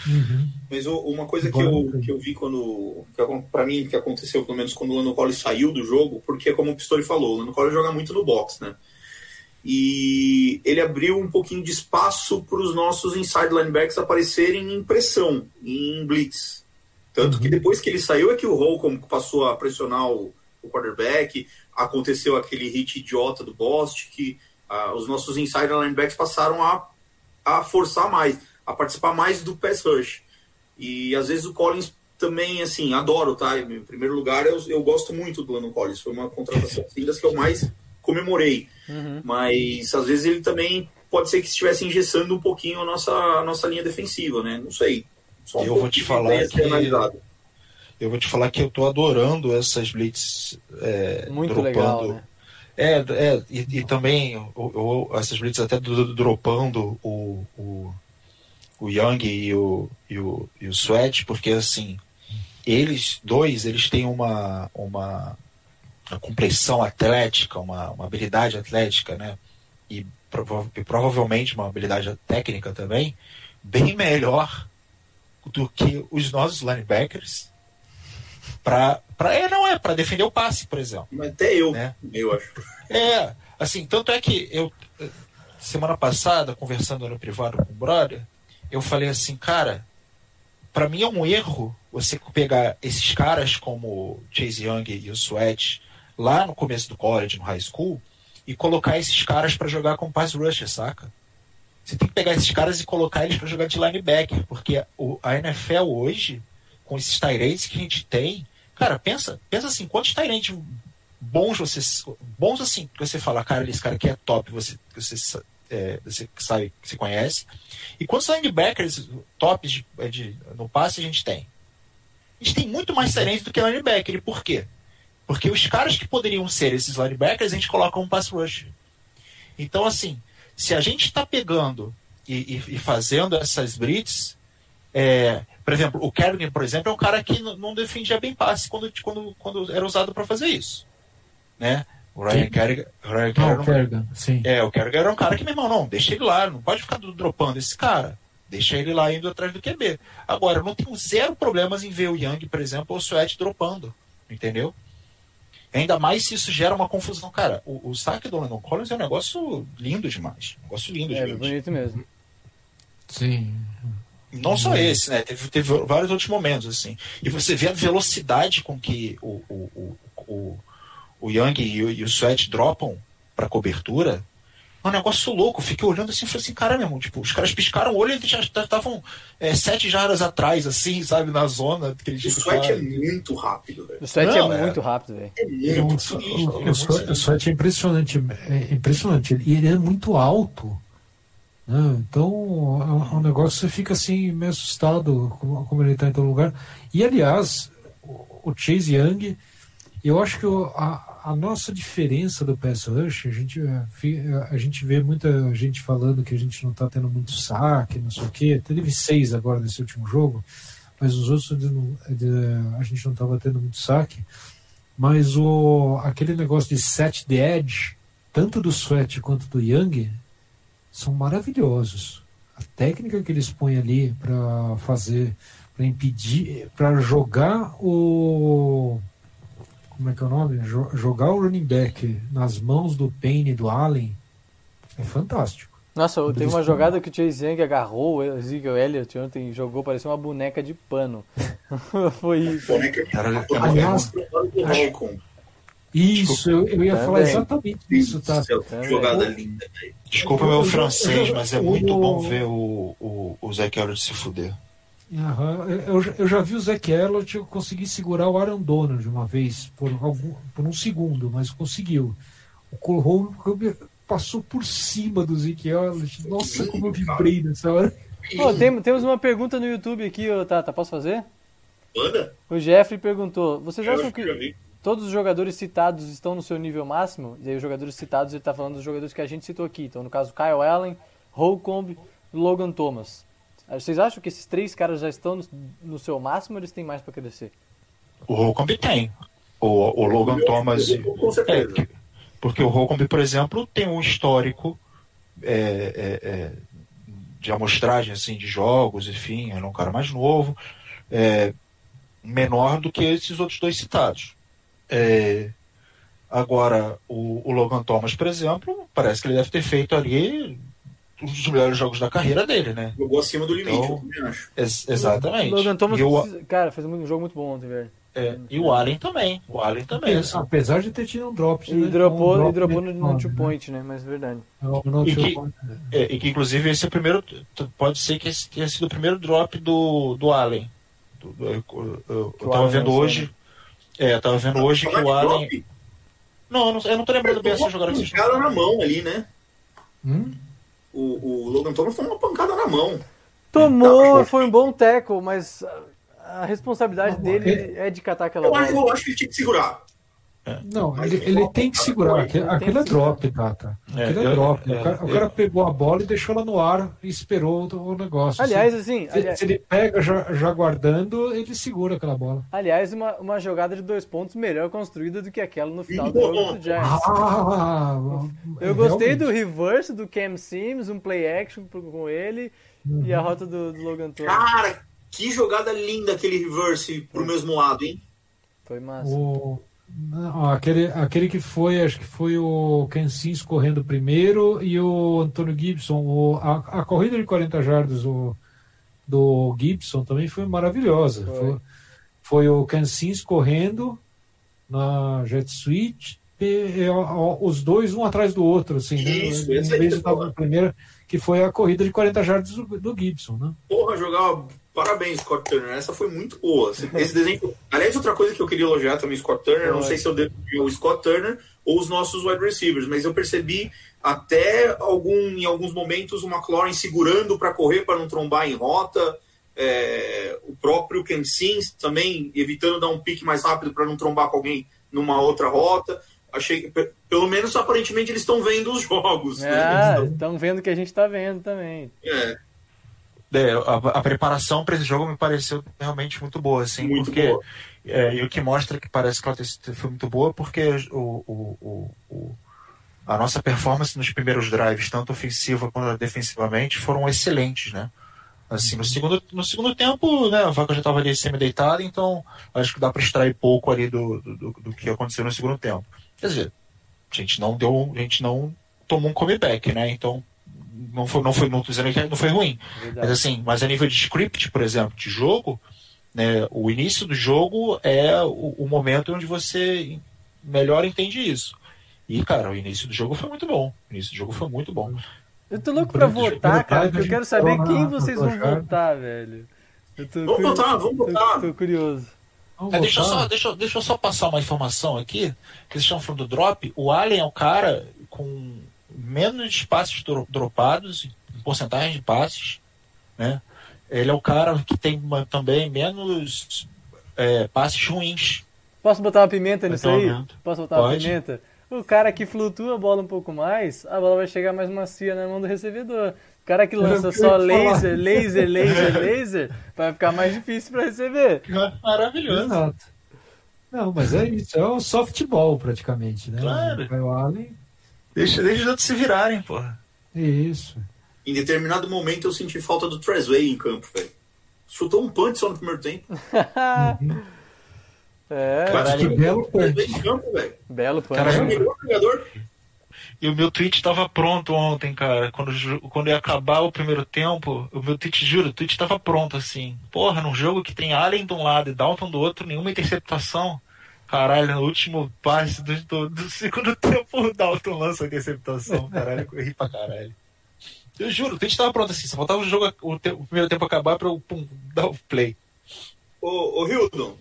Uhum. Mas uma coisa que eu, que eu vi quando. Pra mim, que aconteceu, pelo menos quando o Lando Collins saiu do jogo, porque, como o Pistori falou, o Lando Collins joga muito no box, né? E ele abriu um pouquinho de espaço para os nossos inside linebackers aparecerem em pressão, em blitz. Tanto que depois que ele saiu é que o Holcomb passou a pressionar o, o quarterback, aconteceu aquele hit idiota do Bost, que ah, os nossos inside linebackers passaram a, a forçar mais, a participar mais do pass rush. E às vezes o Collins também, assim, adoro, tá? Em primeiro lugar, eu, eu gosto muito do Lando Collins. Foi uma contratação assim, das que eu mais comemorei. Mas às vezes ele também pode ser que estivesse engessando um pouquinho a nossa, a nossa linha defensiva, né? Não sei. Só um Eu vou te falar que- analisado. Eu vou te falar que eu tô adorando essas blitz é, Muito dropando. legal, né? É, é e, e também o, o- essas blitz até do- do- dropando o, o, o Young e o, e, o, e o Sweat, porque assim, eles dois, eles têm uma, uma, uma compressão atlética, uma, uma habilidade atlética, né? E, prova- e provavelmente uma habilidade técnica também, bem melhor do que os nossos linebackers para é não é para defender o passe, por exemplo. Mas até eu, Né? eu acho. É, assim, tanto é que eu, semana passada, conversando no privado com o brother, eu falei assim, cara, para mim é um erro você pegar esses caras como Chase Young e o Sweat, lá no começo do college, no high school, e colocar esses caras para jogar com pass rusher, saca? Você tem que pegar esses caras e colocar eles para jogar de linebacker, porque a NFL hoje, com esses Tyrants que a gente tem, cara, pensa, pensa assim, quantos Tyrants bons você bons assim que você fala, cara, esse cara aqui é top, você você é, você sabe, você conhece. E quantos linebackers tops de, de, no passe a gente tem? A gente tem muito mais Tyrants do que linebacker. E por quê? Porque os caras que poderiam ser esses linebackers, a gente coloca um pass rush. Então, assim, se a gente está pegando e, e, e, fazendo essas blitz, é, por exemplo, o Kerrigan, por exemplo, é um cara que não defendia bem passe quando, quando, quando era usado para fazer isso. Né? O Ryan Kerrigan, Ryan Kerrigan, Kerrigan sim. É, o Kerrigan era um cara que, meu irmão, não, deixa ele lá, não pode ficar dropando esse cara. Deixa ele lá indo atrás do QB. Agora, eu não tenho zero problemas em ver o Young, por exemplo, ou o Sweat dropando. Entendeu? Ainda mais se isso gera uma confusão. Cara, o, o saque do Landon Collins é um negócio lindo demais. Um negócio lindo, É, bonito mesmo. Sim. Não só esse, né? Teve, teve vários outros momentos, assim. E você vê a velocidade com que o, o, o, o, o Young e o, e o Sweat dropam para cobertura. É um negócio louco. Fiquei olhando assim e falei assim, cara, meu irmão, tipo, os caras piscaram o olho e eles já estavam é, sete jardas atrás, assim, sabe, na zona. Que eles o Sweat é muito rápido, velho. O Sweat é, muito rápido, velho. É muito o, o, o Sweat é impressionante, é impressionante. E ele é muito alto. Né? Então, é um negócio que você fica assim, meio assustado como, como ele está em todo lugar. E, aliás, o Chase Young, eu acho que a, a nossa diferença do pass rush, a gente, a gente vê muita gente falando que a gente não está tendo muito saque, não sei o quê. Teve seis agora nesse último jogo, mas os outros a gente não estava tendo muito saque. Mas o, aquele negócio de set the edge, tanto do Sweat quanto do Young, são maravilhosos. A técnica que eles põem ali para fazer, para impedir, para jogar o como é que é o nome? Jogar o running back nas mãos do Payne e do Allen é fantástico. Nossa, tem uma jogada que o Chase Young agarrou o Ezekiel Elliott ontem e jogou, parecia uma boneca de pano. Foi isso. Aliás, isso, eu, eu ia Também. falar exatamente isso, tá? Jogada linda. Desculpa meu francês, mas é muito bom ver o, o, o Elliott se fuder. Uhum. Eu, eu já vi o Zach Elliott conseguir segurar o Aaron Donald uma vez, por, algum, por um segundo, mas conseguiu. O Cole passou por cima do Zach Elliott. Nossa, como eu vibrei nessa hora. Oh, tem, temos uma pergunta no YouTube aqui, Tata, posso fazer? Manda. O Jeffrey perguntou: Vocês acham que todos os jogadores citados estão no seu nível máximo? E aí, os jogadores citados, ele está falando dos jogadores que a gente citou aqui. Então, no caso, Kyle Allen, Holcomb, Logan Thomas. Vocês acham que esses três caras já estão no, seu máximo ou eles têm mais para crescer? O Holcomb tem. O, o Logan eu, Thomas. Eu, com certeza. É, porque o Holcomb, por exemplo, tem um histórico é, é, é, de amostragem assim, de jogos, enfim, é um cara mais novo, é, menor do que esses outros dois citados. É, agora, o, o Logan Thomas, por exemplo, parece que ele deve ter feito ali um dos melhores jogos da carreira dele, né? Jogou acima do limite, então, eu acho. Ex exatamente. O Logan Thomas, o... cara, fez um jogo muito bom ontem, velho. É, e o Allen também. O Allen também. Assim. Apesar de ter tido um drop. Ele né? dropou, um drop ele dropou no, no two point, né? Mas é verdade. É, e, que, é, e que, inclusive, esse é o primeiro. Pode ser que esse tenha sido o primeiro drop do, do Allen. Do, do, eu, eu, eu tava vendo hoje. É, eu tava vendo hoje que o Allen. Não, eu não, eu não tô lembrando bem essa jogada que vocês na mão ali, né? Hum? O, o Logan Thomas tomou uma pancada na mão. Tomou, foi um bom teco, mas a responsabilidade dele é de catar aquela eu bola. Acho, eu acho que ele tinha que segurar. É. Não, ele, ele tem que segurar. Aquele, aquele é drop, Tata. Aquele é, é drop. É, o, cara, o, cara, pegou a bola e deixou ela no ar e esperou o, negócio. Aliás, assim. Se, aliás... se ele pega já, já, guardando, ele segura aquela bola. Aliás, uma, uma jogada de dois pontos melhor construída do que aquela no final do jogo do Giants. Ah, Eu gostei realmente. do reverse do Cam Sims, um play action com ele uhum. e a rota do, do Logan Thomas. Cara, que jogada linda aquele reverse pro mesmo lado, hein? Foi massa. O... Não, aquele, aquele que foi, acho que foi o Ken Sims correndo primeiro e o Antônio Gibson. O, a, a corrida de 40 jardas do, do Gibson também foi maravilhosa. Foi, foi, foi o Ken Sims correndo na Jet Suite, e, e, os dois um atrás do outro, assim, Isso, né? Em vez que de eu estar na primeira, que foi a corrida de 40 jardas do, do Gibson, né? Porra, jogar. Parabéns, Scott Turner. Essa foi muito boa. Esse esse desenho. Aliás, outra coisa que eu queria elogiar também, Scott Turner, não sei se eu devo o Scott Turner ou os nossos wide receivers, mas eu percebi até algum, em alguns momentos o McLaurin segurando para correr, para não trombar em rota. É, o próprio Ken Sims também evitando dar um pique mais rápido para não trombar com alguém numa outra rota. Achei pelo menos aparentemente, eles estão vendo os jogos. né? Ah, Eles estão vendo o que a gente tá vendo também. é, É, a, a preparação para esse jogo me pareceu realmente muito boa, assim, Muito porque boa. é, e o que mostra que parece que ela foi muito boa, porque o, o, o, o- a nossa performance nos primeiros drives, tanto ofensiva quanto defensivamente, foram excelentes, né? Assim, no segundo, no segundo tempo, né, a vaca já estava ali semi-deitada, então acho que dá para extrair pouco ali do, do, do- do que aconteceu no segundo tempo. Quer dizer, a gente não deu, a gente não tomou um comeback, né? Então não foi, não foi, não tô dizendo que não foi ruim, mas Verdade. assim, mas a nível de script, por exemplo, de jogo, né, o início do jogo é o, o momento onde você melhor entende isso. E, cara, o início do jogo foi muito bom. O início do jogo foi muito bom. Eu tô louco pra votar, cara, porque eu quero saber quem na- vocês na vão votar, velho. Eu tô Vamos curi- votar, vamos tô- votar. Tô, curioso. É, deixa, eu só, deixa, deixa eu só passar uma informação aqui, que vocês estão falando do drop. O Allen é o cara com menos passes dro- dropados, em porcentagem de passes, né? Ele é o cara que tem uma- também menos é, passes ruins. Posso botar uma pimenta nisso aí? momento. Posso botar uma Pode. pimenta? O cara que flutua a bola um pouco mais, a bola vai chegar mais macia na mão do recebedor. O cara que lança só laser, laser, laser, laser, vai ficar mais difícil pra receber. Maravilhoso. Exato. Não, mas é isso, é o softball praticamente, né? Claro. O Kyle Allen, Deixa, deixa os outros se virarem, porra. é isso. Em determinado momento eu senti falta do Trezway em campo, velho. Chutou um punch só no primeiro tempo. É, Caralho. Que belo punch. em campo, velho. belo punch. É o melhor jogador. E o meu tweet estava pronto ontem, cara. Quando, quando ia acabar o primeiro tempo, o meu tweet, juro, o tweet estava pronto, assim. Porra, num jogo que tem Allen de um lado e Dalton do outro, nenhuma interceptação. Caralho, no último passe do, do, do segundo tempo, o Dalton lança a interceptação. Caralho, eu ri pra caralho. Eu juro, o tweet estava pronto assim. Só faltava o, jogo, o, te- o primeiro tempo acabar pra eu pum, dar o play. Ô, ô Hildon,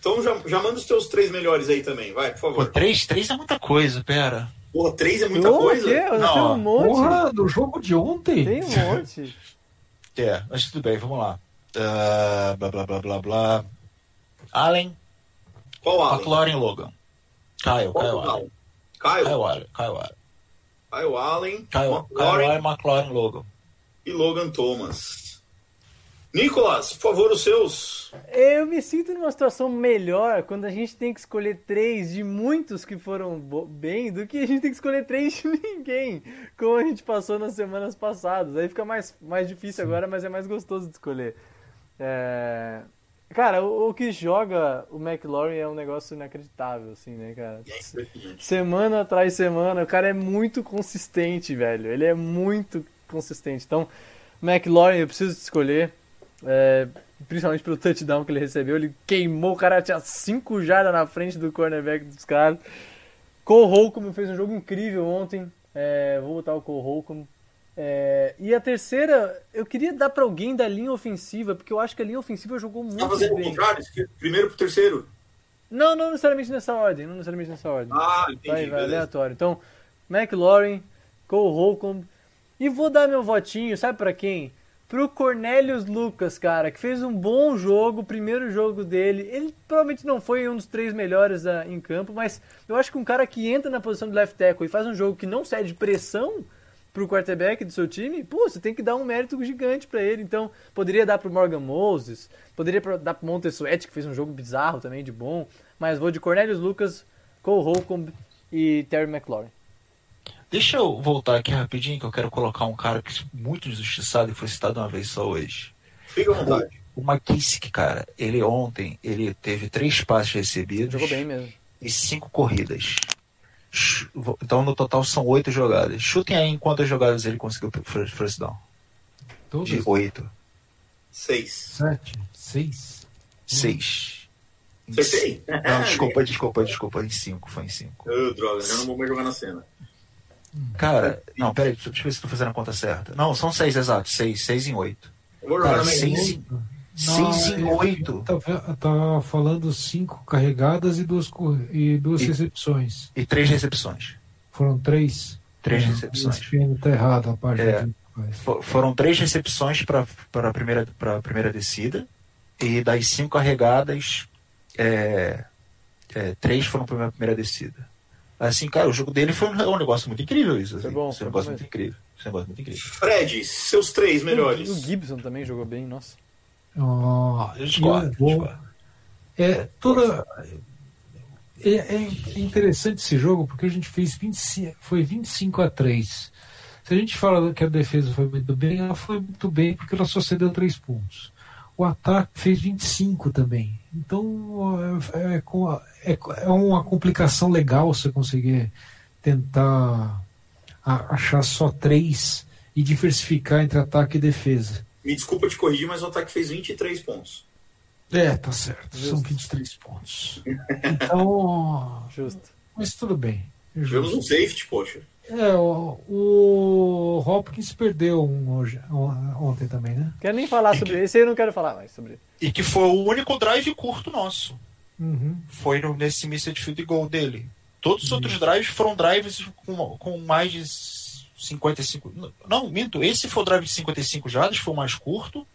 então já, já manda os teus três melhores aí também, vai, por Pô, favor. três, três é muita coisa, pera. Porra, três é muita Ô, coisa? o quê? Eu Não, tenho um monte. Porra, do jogo de ontem? Tem um monte. É, mas tudo bem, vamos lá. Ah, blá blá blá blá blá. Allen, Qual Allen? McLaurin Logan. Kyle, Qual Kyle Allen. Allen? Kyle, Kyle Allen, Kyle Allen. Kyle Allen, Kyle, Allen, McLaurin Logan. e Logan Thomas. Nicolas, por favor, os seus. Eu me sinto numa situação melhor quando a gente tem que escolher três de muitos que foram bem do que a gente tem que escolher três de ninguém, como a gente passou nas semanas passadas. Aí fica mais, mais difícil agora, mas é mais gostoso de escolher. É, Cara, o, o que joga o McLaurin é um negócio inacreditável, assim, né, cara? É. Semana atrás semana, o cara é muito consistente, velho. Ele é muito consistente. Então, McLaurin, eu preciso escolher. é, principalmente pelo touchdown que ele recebeu. Ele queimou, o cara tinha 5 jardas na frente do cornerback dos caras. Cole Holcomb fez um jogo incrível ontem. É, vou botar o Cole Holcomb. É, e a terceira, eu queria dar pra alguém da linha ofensiva, porque eu acho que a linha ofensiva jogou muito Tá fazendo o bem. contrário? Primeiro pro terceiro? Não, não necessariamente nessa ordem, não necessariamente nessa ordem. Ah, entendi. Vai, vai, aleatório. Então, McLaurin, Cole Holcomb. E vou dar meu votinho, sabe pra quem? Pro Cornelius Lucas, cara, que fez um bom jogo, o primeiro jogo dele. Ele provavelmente não foi um dos três melhores ah, em campo, mas eu acho que um cara que entra na posição de left tackle e faz um jogo que não cede pressão pro quarterback do seu time, pô, você tem que dar um mérito gigante pra ele. Então, poderia dar pro Morgan Moses, poderia dar pro Montez Sweat, que fez um jogo bizarro também, de bom. Mas vou de Cornelius Lucas, Cole Holcomb e Terry McLaurin. Deixa eu voltar aqui rapidinho, que eu quero colocar um cara que é muito injustiçado e foi citado uma vez só hoje. Fica à vontade. O McKissick, cara, ele ontem, ele teve três passes recebidos Jogou bem mesmo. e cinco corridas. Então, no total, são oito jogadas. Chutem aí em quantas jogadas ele conseguiu fir- first down. De Todas? oito. Seis. Sete, seis. Seis. Acertei? Não, desculpa, desculpa, desculpa. Em 5, foi em 5. Ô, droga, já não vou mais jogar na cena. Cara, não, peraí, deixa eu ver se tô fazendo a conta certa. Não, são 6 exatos, 6, 6 em 8. Eu vou jogar Cara, na minha. 6 6 em 8. Tá, tá falando cinco carregadas e duas, e duas E- recepções. E 3 recepções. Foram três? Três É, recepções. O ESPN tá errado a parte É. que faz. Fo- Foram 3 recepções para a primeira, pra primeira descida. E das 5 carregadas, é, é, 3 foram para a primeira descida. Assim, cara, o jogo dele foi um, é um negócio muito incrível isso. Assim. Bom, é foi um negócio bom muito incrível. Isso é um negócio muito incrível. Fred, seus três melhores. O Gibson também jogou bem, nossa. Ó, Eu discordo, vou-. É, toda. É, é interessante esse jogo porque a gente fez 25, foi 25 a 3. Se a gente fala que a defesa foi muito bem, ela foi muito bem porque ela só cedeu 3 pontos. O ataque fez 25 também. Então é, é é- é uma complicação legal você conseguir tentar achar só 3 e diversificar entre ataque e defesa. Me desculpa te corrigir, mas o ataque fez 23 pontos. É, tá certo. São Justo. 23 pontos. Então. Justo. Mas tudo bem. Tivemos um safety, poxa. É, o, o Hopkins perdeu um hoje, on- ontem também, né? Quero nem falar sobre esse aí, eu não quero falar mais sobre ele. E que foi o único drive curto nosso. Uhum. Foi no, nesse missed field goal dele. Todos os outros drives foram drives com, com mais de 55. Não, minto. Esse foi o drive de 55 jardas, foi o mais curto.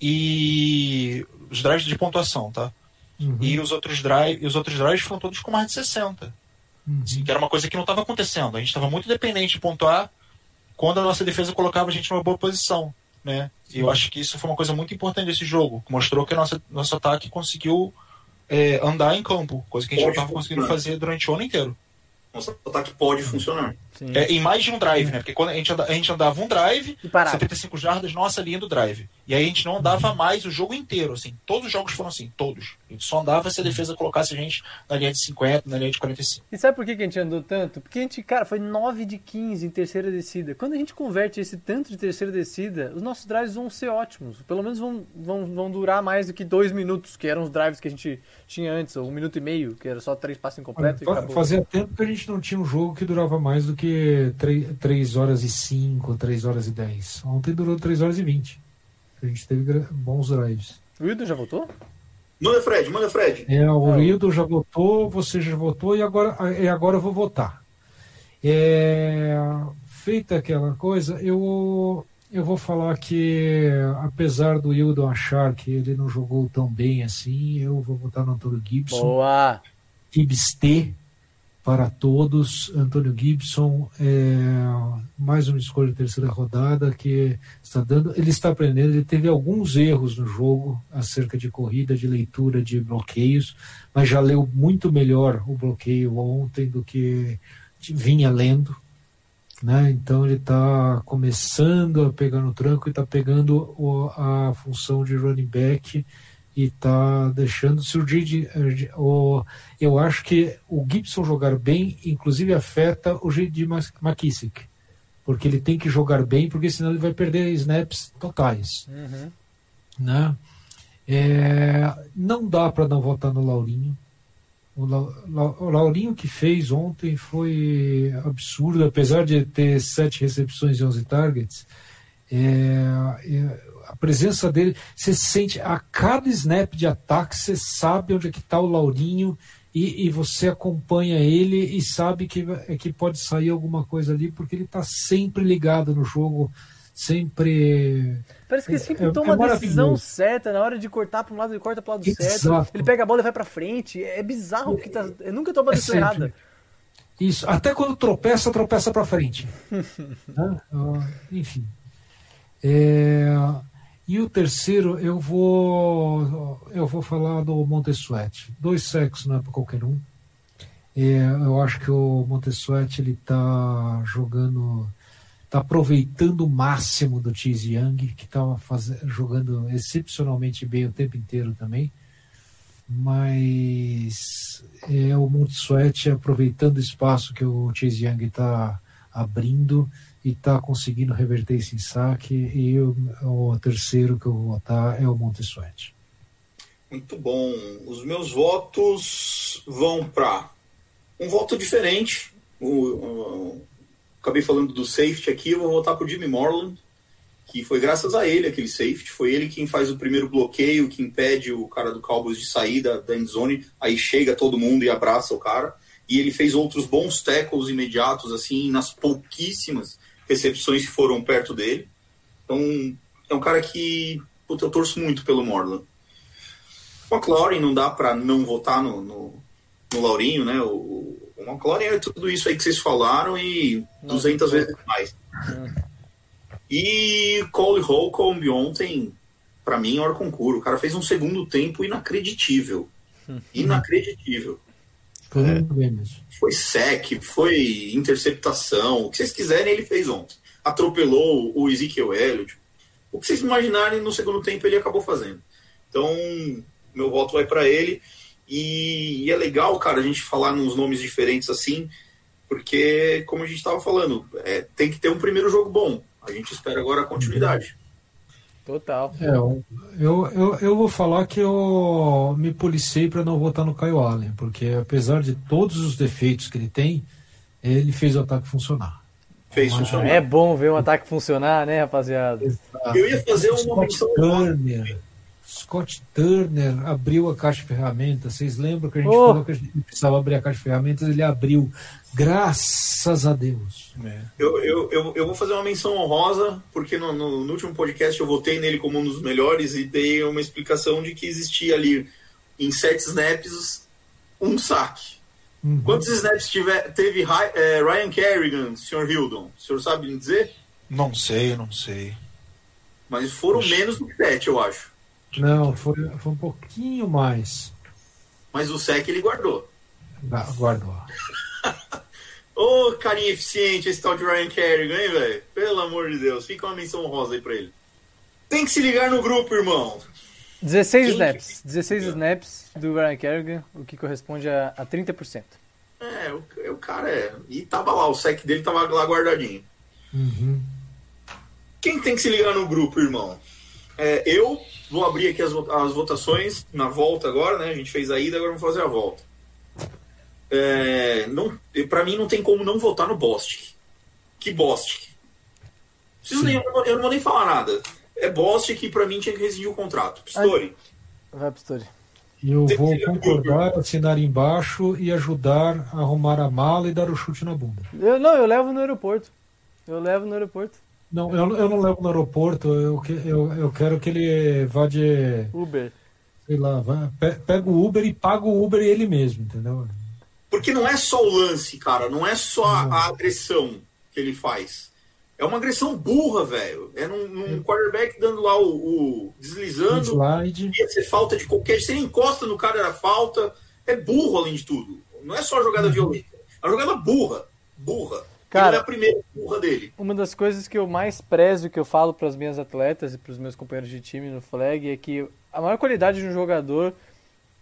E os drives de pontuação, tá? Uhum. E os outros drives, os outros drives foram todos com mais de 60. Uhum. Assim, que era uma coisa que não estava acontecendo. A gente estava muito dependente de pontuar quando a nossa defesa colocava a gente numa boa posição. Né? E eu acho que isso foi uma coisa muito importante desse jogo. que Mostrou que nossa, nosso ataque conseguiu é, andar em campo, coisa que a gente não estava conseguindo fazer durante o ano inteiro. Nosso ataque pode funcionar. Sim. É, em mais de um drive, né? Porque quando a gente, anda- a gente andava um drive, E parava. 75 jardas, nossa linha do drive. E aí a gente não andava mais o jogo inteiro, assim. Todos os jogos foram assim, todos. A gente só andava se a defesa colocasse a gente na linha de 50, na linha de 45. E sabe por que a gente andou tanto? Porque a gente, cara, foi 9 de 15 em terceira descida. Quando a gente converte esse tanto de terceira descida, os nossos drives vão ser ótimos. Pelo menos vão, vão, vão durar mais do que dois minutos, que eram os drives que a gente tinha antes, ou um minuto e meio, que era só três passos incompletos e. Fazia tempo que a gente não tinha um jogo que durava mais do que 3, horas e 5, 3 horas e 10. Ontem durou 3 horas e 20. A gente teve bons drives. O Wilton já voltou? Manda, Fred, manda, Fred. É, o Rildo já votou, você já votou e agora, e agora eu vou votar. É, feita aquela coisa, eu, eu vou falar que, apesar do Hildon achar que ele não jogou tão bem assim, eu vou votar no Antônio Gibson. Boa! Gibbs T para todos. Antônio Gibson, é, mais uma escolha de terceira rodada que está dando. Ele está aprendendo, ele teve alguns erros no jogo acerca de corrida, de leitura de bloqueios, mas já leu muito melhor o bloqueio ontem do que vinha lendo. Né? Então ele está começando a pegar no tranco e está pegando a função de running back e está deixando se o o eu acho que o Gibson jogar bem, inclusive afeta o. Mas- McKissick, porque ele tem que jogar bem, porque senão ele vai perder snaps totais, Uhum. né? É, não dá para não votar no Laurinho. O, La- o Laurinho que fez ontem foi absurdo, apesar de ter sete recepções e 11 targets. É, é, a presença dele, você sente a cada snap de ataque, você sabe onde é que está o Laurinho e, e você acompanha ele e sabe que, vai- que pode sair alguma coisa ali, porque ele está sempre ligado no jogo, sempre. Parece que ele sempre É- é toma a decisão maravilhoso. certa. Na hora de cortar para um lado, ele corta para o lado certo. Exato. Ele pega a bola e vai para frente. É bizarro que tá. Eu nunca toma a É decisão sempre. errada. Isso, até quando tropeça, tropeça para frente. Né? Ah, Enfim. É, e o terceiro, eu vou eu vou falar do Montesuete. Dois sexos não é para qualquer um. É, eu acho que o Montesuete ele está jogando, está aproveitando o máximo do Chase Young, que estava jogando excepcionalmente bem o tempo inteiro também mas é o Montsuet aproveitando o espaço que o Chase Young está abrindo e está conseguindo reverter esse saque. E o, o terceiro que eu vou votar é o Montesuet. Muito bom. Os meus votos vão para um voto diferente. O, o, acabei falando do safety aqui, eu vou votar pro Jimmy Morland, que foi graças a ele aquele safety. Foi ele quem faz o primeiro bloqueio, que impede o cara do Cowboys de sair da, da endzone. Aí chega todo mundo e abraça o cara. E ele fez outros bons tackles imediatos, assim, nas pouquíssimas recepções que foram perto dele. Então, é um cara que puta, eu torço muito pelo Morland. McLaurin não dá para não votar no, no, no, Laurinho, né? O, o McLaurin é tudo isso aí que vocês falaram e Nossa, 200 vezes mais. Hum. E Cole Holcomb ontem, para mim, hora concurso. O cara fez um segundo tempo inacreditível. Hum. Inacreditível. É, foi sec, foi interceptação, o que vocês quiserem ele fez ontem. Atropelou o Ezekiel Elliott. O que vocês imaginarem no segundo tempo ele acabou fazendo. Então, meu voto vai para ele. E, e, é legal, cara, a gente falar nos nomes diferentes assim, porque, como a gente estava falando, é, tem que ter um primeiro jogo bom. A gente espera agora a continuidade. Total. É, eu, eu, eu vou falar que eu me policei para não votar no Caio Allen, porque apesar de todos os defeitos que ele tem, ele fez o ataque funcionar. Fez funcionar. É bom ver um ataque funcionar, né, rapaziada? Exato. Eu ia fazer uma menção. Turner, Scott Turner abriu a caixa de ferramentas. Vocês lembram que a gente oh. falou que a gente precisava abrir a caixa de ferramentas? Ele abriu. Graças a Deus. É. Eu, eu, eu, eu, vou fazer uma menção honrosa, porque no, no, no, último podcast eu votei nele como um dos melhores e dei uma explicação de que existia ali, em sete snaps, um saque. Uhum. Quantos snaps tiver, teve é, Ryan Kerrigan, Sr. Hildon? O senhor sabe me dizer? Não sei, não sei. Mas foram menos do que sete, eu acho. Não, foi, foi um pouquinho mais. Mas o SEC ele guardou. Guardou. Ô, oh, carinha eficiente esse tal de Ryan Kerrigan, hein, velho? Pelo amor de Deus, fica uma menção rosa aí pra ele. Tem que se ligar no grupo, irmão. 16 Quem snaps. Que... 16 snaps do Ryan Kerrigan, o que corresponde a, a 30%. É, o, o cara é. E tava lá, o sec dele tava lá guardadinho. Uhum. Quem tem que se ligar no grupo, irmão? É, eu vou abrir aqui as, as votações na volta agora, né? A gente fez a ida, agora vamos fazer a volta. É, não, para mim não tem como não votar no Bostic. Que Bostic? Nem, eu não vou nem falar nada. É Bostic que para mim tinha que rescindir o contrato. Pistori. Vai, Pistori. Eu vou concordar, assinar embaixo e ajudar a arrumar a mala e dar o chute na bunda. Eu, não, eu levo no aeroporto. Eu levo no aeroporto. Não, eu, eu não levo no aeroporto, eu, eu, eu quero que ele vá de. Uber. Sei lá, vai, pega o Uber e paga o Uber ele mesmo, entendeu? Porque não é só o lance, cara, não é só a, a agressão que ele faz. É uma agressão burra, velho. É num, num é. quarterback dando lá o, o deslizando. Slide. Ia ser falta de qualquer. Se ele encosta no cara, era falta. É burro, além de tudo. Não é só jogada uhum. violenta. É uma jogada burra. Burra. Cara, é a primeira burra dele. Uma das coisas que eu mais prezo, que eu falo para as minhas atletas e para os meus companheiros de time no flag, é que a maior qualidade de um jogador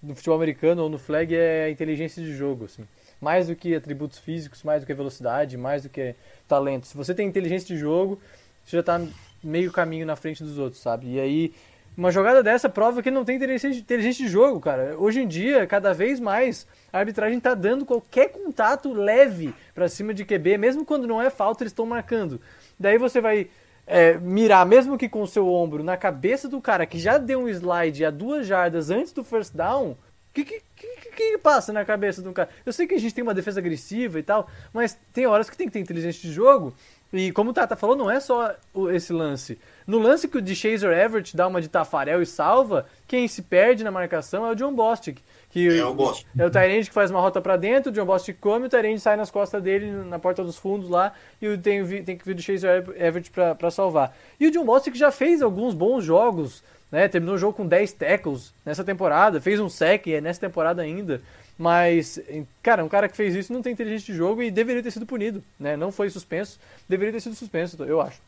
no futebol americano ou no flag é a inteligência de jogo, assim. Mais do que atributos físicos, mais do que velocidade, mais do que talento. Se você tem inteligência de jogo, você já está meio caminho na frente dos outros, sabe? E aí uma jogada dessa prova que não tem inteligência de jogo, cara. Hoje em dia, cada vez mais, a arbitragem está dando qualquer contato leve para cima de QB, mesmo quando não é falta, eles estão marcando. Daí você vai é, mirar, mesmo que com o seu ombro, na cabeça do cara que já deu um slide a duas jardas antes do first down. O que, que, que, que, passa na cabeça do cara? Eu sei que a gente tem uma defesa agressiva e tal, mas tem horas que tem que ter inteligência de jogo. E como o Tata falou, não é só esse lance. No lance que o de Chaser Everett dá uma de Tafarel e salva, quem se perde na marcação é o John Bostic. Que é o Bostic. É o Tyrande que faz uma rota para dentro, o John Bostic come, o Tyrande sai nas costas dele, na porta dos fundos lá, e tem, tem que vir do Chaser Everett para salvar. E o John Bostic já fez alguns bons jogos, né? Terminou o jogo com 10 tackles nessa temporada, fez um sec é nessa temporada ainda. Mas, cara, um cara que fez isso não tem inteligência de jogo e deveria ter sido punido, né? Não foi suspenso, deveria ter sido suspenso, eu acho.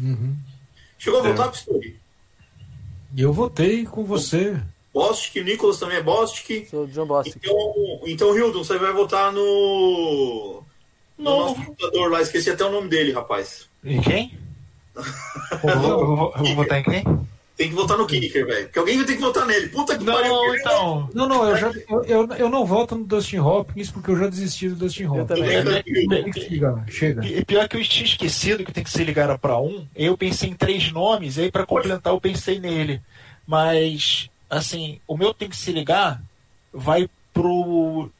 Uhum. Chegou a votar, é. Pistori? Eu votei com você. Bostic, o Nicolas também é Bostic. Sou John Bostic. Então, então, Hildon, você vai votar no. No não. nosso computador lá, esqueci até o nome dele, rapaz. Em quem? eu, vou, eu vou votar em quem? Tem que votar no Kicker, velho. Porque alguém vai ter que votar nele. Puta que Não, pariu. então. Não, não, eu, já, eu, eu, eu não voto no Dustin Hopkins porque eu já desisti do Dustin Hopkins. também. Chega, chega. E pior que eu tinha esquecido que tem que se ligar para um. Eu pensei em três nomes, e aí para complementar eu pensei nele. Mas, assim, o meu tem que se ligar vai pro.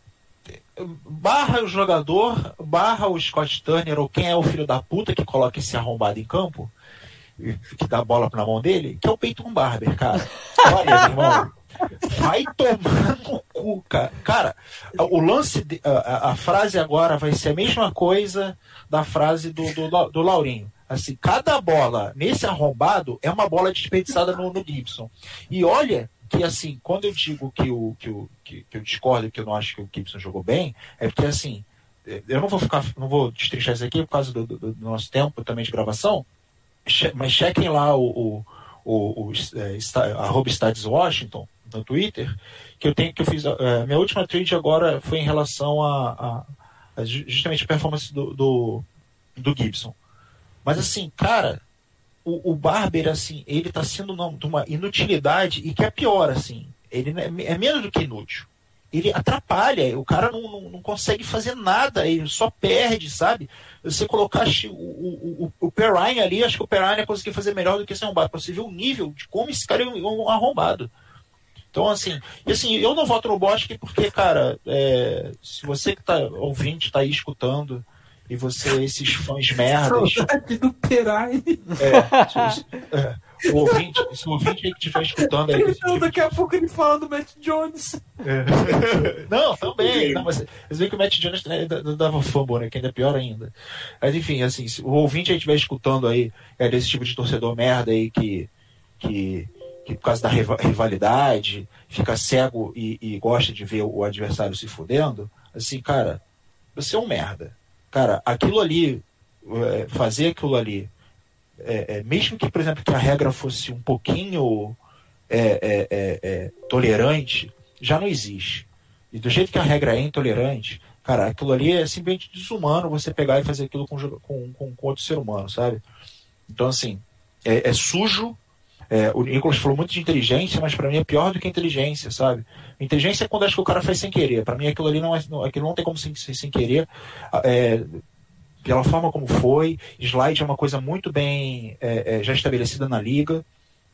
Barra o jogador, barra o Scott Turner, ou quem é o filho da puta que coloca esse arrombado em campo, que dá a bola na mão dele, que é o Peyton Barber, cara. Olha, meu irmão. Vai tomar no cu, cara. Cara, o lance, de- a, a- frase agora vai ser a mesma coisa da frase do, do, do Laurinho. Assim, cada bola nesse arrombado é uma bola desperdiçada no, no Gibson. E olha que, assim, quando eu digo que, o, que, o, que, que eu discordo, que eu não acho que o Gibson jogou bem, é porque, assim, eu não vou ficar, não vou destrinchar isso aqui por causa do, do- do nosso tempo também de gravação, mas chequem lá o, o, o, o é, esta- arroba Stades Washington no Twitter, que eu tenho que eu fiz. é, minha última tweet agora foi em relação a, a- a ju- justamente a performance do, do, do Gibson. Mas assim, cara, o, o Barber, assim, ele tá sendo de uma inutilidade e que é pior, assim, ele é, é menos do que inútil. Ele atrapalha, o cara não, não, não consegue fazer nada, ele só perde, sabe? Você colocasse o, o, o, o Perrine ali, acho que o Perrine ia conseguir fazer melhor do que esse arrombado, pra você ver o nível de como esse cara é um, arrombado. Então, assim, e assim, eu não voto no Bosque porque, cara, é, se você que tá ouvinte, tá aí escutando, e você, esses fãs merdas, Saudade do Perai. é, é, o ouvinte, se o ouvinte aí que estiver escutando aí, Então, tipo daqui a pouco ele fala do Matt Jones. É. Não, também. Não, mas vocês veem que o Matt Jones né, dava fumble, né? Que ainda é pior ainda. Mas enfim, assim, se o ouvinte aí estiver escutando aí, é desse tipo de torcedor merda aí que, que, que por causa da riva- rivalidade, fica cego e, e gosta de ver o adversário se fudendo, assim, cara, você é um merda. Cara, aquilo ali, é, fazer aquilo ali, é, é, mesmo que, por exemplo, que a regra fosse um pouquinho é, é, é, é, tolerante, já não existe. E do jeito que a regra é intolerante, cara, aquilo ali é simplesmente desumano você pegar e fazer aquilo com, com, com, outro ser humano, sabe? Então, assim, é, sujo. o Nicolas falou muito de inteligência, mas pra mim é pior do que inteligência, sabe? Inteligência é quando acho que o cara faz sem querer. Pra mim aquilo ali não é, aquilo não tem como sem, sem querer. Pela forma como foi, slide é uma coisa muito bem é, é, já estabelecida na liga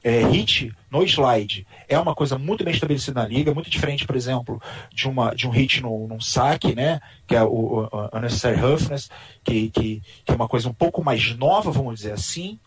é, hit no slide é uma coisa muito bem estabelecida na liga, muito diferente, por exemplo, de, uma, de um hit no, num saque, né? Que é o, o Unnecessary Roughness, que, que, que é uma coisa um pouco mais nova, vamos dizer assim.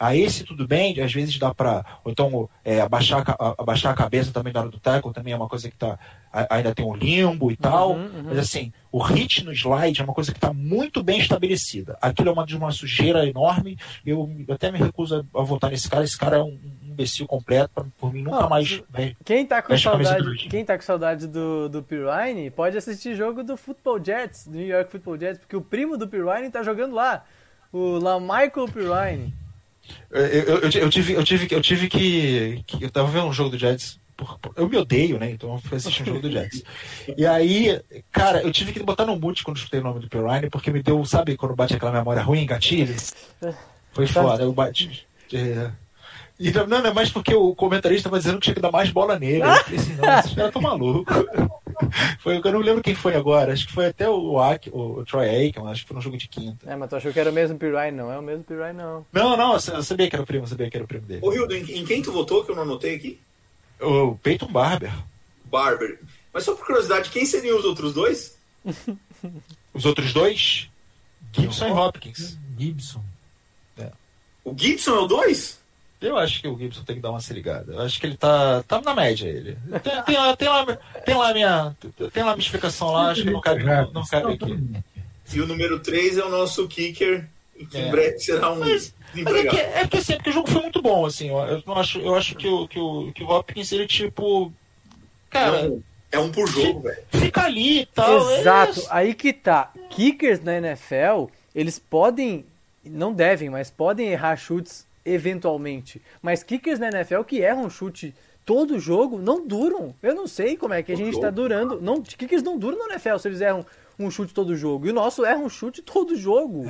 A esse tudo bem, às vezes dá para então é, abaixar, a abaixar a cabeça também na hora do tackle também é uma coisa que tá, a- ainda tem um limbo e tal. Uhum, uhum. Mas assim, o hit no slide é uma coisa que está muito bem estabelecida. Aquilo é uma uma sujeira enorme. Eu até me recuso a, a votar nesse cara. Esse cara é um, um imbecil completo. Pra, por mim, nunca Não, mais. vai- Quem tá com saudade, do- quem tá com saudade do, do Pirine pode assistir jogo do Football Jets, do New York Football Jets, porque o primo do Pirine tá jogando lá. O Lamichael Pirine. Eu, eu, eu, tive, eu tive, eu tive que, que- Eu tava vendo um jogo do Jets. por- por- Eu me odeio, né? Então eu fui assistir um jogo do Jets. E aí, cara, eu tive que botar no mute quando escutei o nome do Perrine, porque me deu, sabe, quando bate aquela memória ruim, gatilho? Foi foda, eu bati. é. E não, não, é mais porque o comentarista estava dizendo que tinha que dar mais bola nele. Eu falei assim, não, esses caras tão malucos. Foi, eu não lembro quem foi agora, acho que foi até o, Ak, o, o Troy Aikman, acho que foi no jogo de quinta. É, mas tu achou que era o mesmo Pirine? Não é o mesmo Pirine, não. Não, não, eu sabia que era o primo, eu sabia que era o primo dele. Ô, Hildo, em, em quem tu votou que eu não anotei aqui? O Peyton Barber. Barber. Mas só por curiosidade, quem seriam os outros dois? Os outros dois, Gibson e Hopkins. Gibson. O Gibson é o dois? Eu acho que o Gibson tem que dar uma se ligada. Eu acho que ele tá, tá na média, ele. Tem, tem, lá, tem, lá, tem lá a minha. Tem lá a minha explicação lá, acho que não cabe, não, não cabe aqui. E o número 3 é o nosso kicker, que É. em breve será um Mas- Mas é que, é porque assim, é porque o jogo foi muito bom, assim. Eu, eu não acho, eu acho que o, que, o, que o Hopkins, ele tipo. Cara, É um- É um por jogo, velho. fica ali e tal. é Exato, isso. aí que tá. Kickers na NFL, eles podem, não devem, mas podem errar chutes eventualmente. Mas kickers na NFL que erram chute todo jogo não duram. Eu não sei como é que a gente jogo. tá durando. Não, kickers não duram na NFL se eles erram um chute todo jogo. E o nosso erra um chute todo jogo.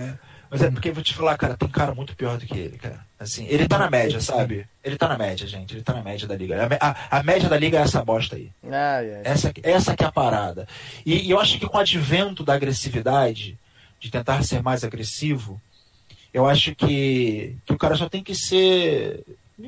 Mas é porque eu vou te falar, cara, tem cara muito pior do que ele, cara. Assim, ele tá na média, sabe? Ele tá na média, gente. Ele tá na média da liga. A, a, a média da liga é essa bosta aí. Ah, é. Essa, essa que é a parada. E, e eu acho que com o advento da agressividade, de tentar ser mais agressivo, eu acho que, que o cara só tem que ser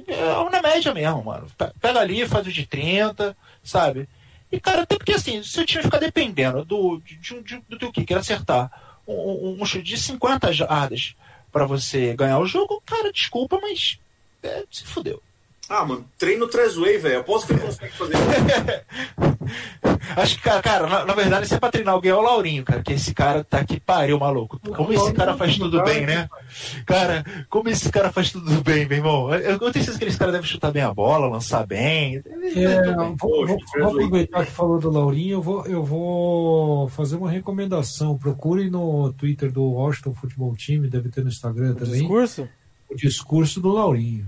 é, na média mesmo, mano. Pega ali, faz o de 30, sabe? E, cara, até porque assim, se o time ficar dependendo do, de, de, de, do teu kicker acertar um, um, chute de 50 jardas para você ganhar o jogo, cara, desculpa, mas é, se fudeu. Ah, mano, treino Trezway, velho. Aposto que ele consegue fazer Acho que, cara, cara na, na, verdade, se é pra treinar alguém é o Laurinho, cara. Que esse cara tá que pariu, maluco. Como esse cara faz tudo bem, né? Cara, como esse cara faz tudo bem, meu irmão. Eu, eu tenho certeza que esse cara deve chutar bem a bola, lançar bem. É, vou, vou, vou, aproveitar que falou do Laurinho, eu vou, eu vou fazer uma recomendação. Procure no Twitter do Washington Futebol Time, deve ter no Instagram o também. Discurso? O discurso do Laurinho.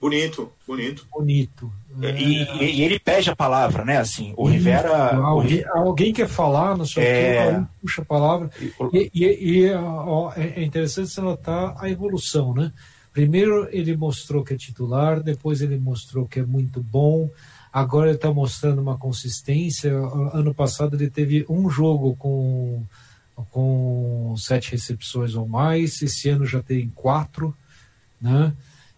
Bonito, bonito. Bonito. É. E, e, ele pede a palavra, né? Assim, o Rivera. Alguém, alguém quer falar, não sei é... o que, puxa a palavra. E, e ó, é interessante você notar a evolução, né? Primeiro ele mostrou que é titular, depois ele mostrou que é muito bom, agora ele está mostrando uma consistência. Ano passado ele teve um jogo com, com sete recepções ou mais, esse ano já tem quatro, né?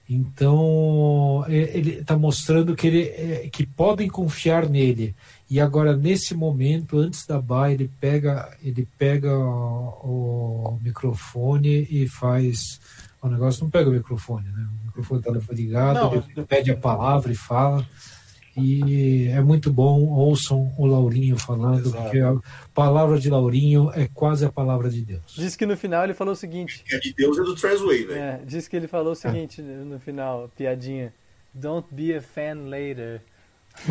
Então ele está mostrando que, ele, é, que podem confiar nele. E agora nesse momento, antes da baia, ele pega ele pega o, o microfone e faz o negócio não pega o microfone, né? O microfone está ligado, não, ele pede a palavra e fala. E é muito bom, ouçam o Laurinho falando, Exato. porque a palavra de Laurinho é quase a palavra de Deus. Diz que no final ele falou o seguinte. É de Deus é do Trezway, velho. É, diz que ele falou o seguinte é. no final, piadinha. Don't be a fan later.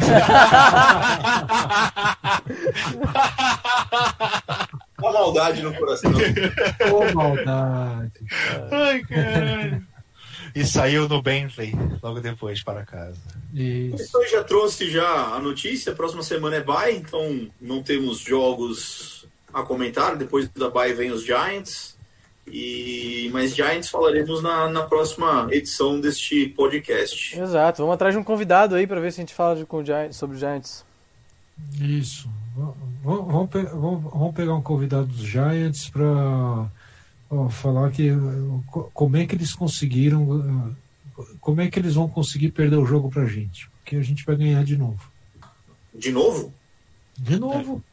Uma maldade no coração. Ô, maldade. Ai, caralho e saiu no Bentley logo depois para casa. Isso. O já trouxe já a notícia, próxima semana é bye, então não temos jogos a comentar, depois da bye vem os Giants. E mas Giants falaremos na, na próxima edição deste podcast. Exato, vamos atrás de um convidado aí para ver se a gente fala de, com Giants, sobre Giants. Isso. Vamos, vamos, vamos pegar um convidado dos Giants para falar que como é que eles conseguiram, como é que eles vão conseguir perder o jogo pra gente? Porque a gente vai ganhar de novo. De novo? De novo.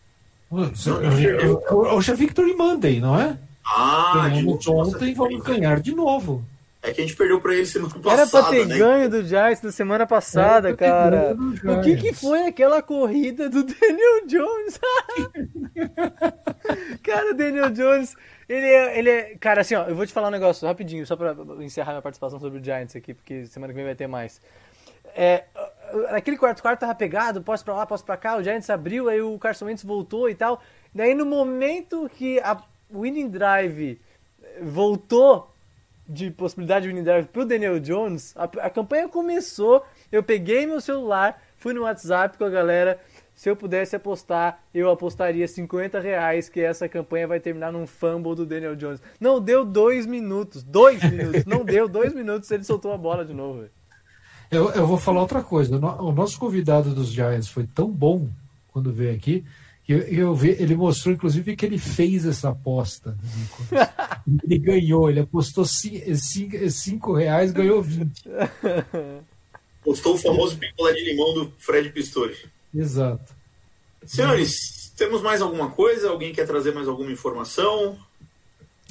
Hoje é Victory Monday, não é? Ah, Ganhamos ontem e vamos ganhar de novo. É que a gente perdeu pra ele semana passada. Era pra ter né? ganho do Giants na semana passada, cara. O que, que foi aquela corrida do Daniel Jones? cara, o Daniel Jones ele é, ele é. Cara, assim, ó, eu vou te falar um negócio rapidinho, só pra encerrar minha participação sobre o Giants aqui, porque semana que vem vai ter mais. É, aquele quarto quarto tava pegado, posso pra lá, posso pra cá, o Giants abriu, aí o Carson Wentz voltou e tal. Daí no momento que a winning drive voltou de possibilidade de winning drive pro Daniel Jones, a, a campanha começou, eu peguei meu celular, fui no WhatsApp com a galera, se eu pudesse apostar, eu apostaria 50 reais que essa campanha vai terminar num fumble do Daniel Jones. Não deu dois minutos. Dois minutos. Não deu dois minutos ele soltou a bola de novo. Eu, eu vou falar outra coisa. O nosso convidado dos Giants foi tão bom quando veio aqui que eu, eu vi, ele mostrou, inclusive, que ele fez essa aposta. ele ganhou, ele apostou 5 reais ganhou 20. Postou o famoso picolé de limão do Fred Pistori. Exato. Senhores, temos mais alguma coisa? Alguém quer trazer mais alguma informação?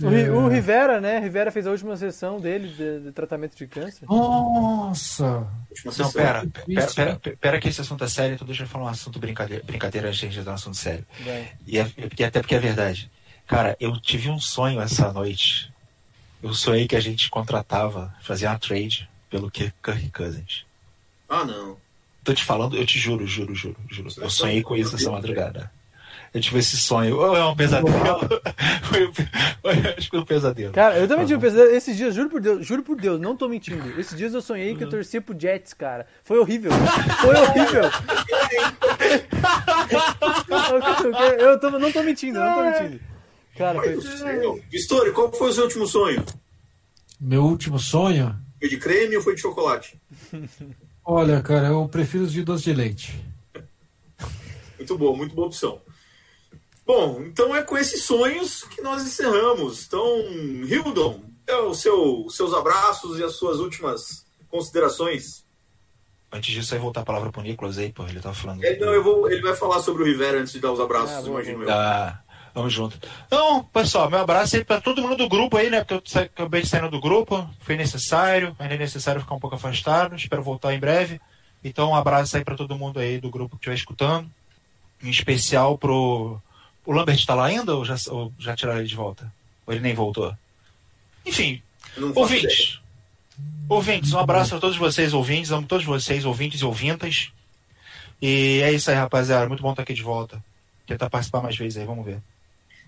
O, é... o Rivera, né? Rivera fez a última sessão dele de, de tratamento de câncer. Nossa! Não, pera, pera, pera, pera, que esse assunto é sério, então deixa eu falar um assunto brincadeira, brincadeira antes de um assunto sério. E, é, e até porque é verdade. Cara, eu tive um sonho essa noite. Eu sonhei que a gente contratava, fazia uma trade pelo Kirk Cousins. Ah, não. Tô te falando, eu te juro, juro, juro, juro. Eu sonhei com isso essa madrugada. Eu tive esse sonho. Ou é um pesadelo? foi, foi, acho que foi um pesadelo. Cara, eu também tive um pesadelo. Esses dias, juro por Deus, juro por Deus, não tô mentindo. Esses dias eu sonhei que eu torcia pro Jets, cara. Foi horrível. Foi horrível. eu tô, não tô mentindo, não tô mentindo. Cara, foi... do céu. Pistori, qual foi o seu último sonho? Meu último sonho? Foi de creme ou foi de chocolate? Olha, cara, eu prefiro os de doce de leite. Muito bom, muito boa opção. Bom, então é com esses sonhos que nós encerramos. Então, Hildon, é o seu, seus abraços e as suas últimas considerações. Antes disso, aí voltar a palavra pro Nicolas aí, pô, ele tava falando. É, não, eu vou, ele vai falar sobre o Rivera antes de dar os abraços, Ah, imagino eu. Ah, vamos junto. Então, pessoal, meu abraço aí pra todo mundo do grupo aí, né? Porque eu acabei de saindo do grupo, foi necessário, ainda é necessário ficar um pouco afastado, espero voltar em breve. Então, um abraço aí pra todo mundo aí do grupo que estiver escutando. Em especial pro. O Lambert tá lá ainda ou já, ou já tiraram ele de volta? Ou ele nem voltou? Enfim, não ouvintes. Ouvintes, um abraço a todos vocês, ouvintes. Amo todos vocês, ouvintes e ouvintas. E é isso aí, rapaziada. Muito bom estar aqui de volta. Tentar participar mais vezes aí, vamos ver.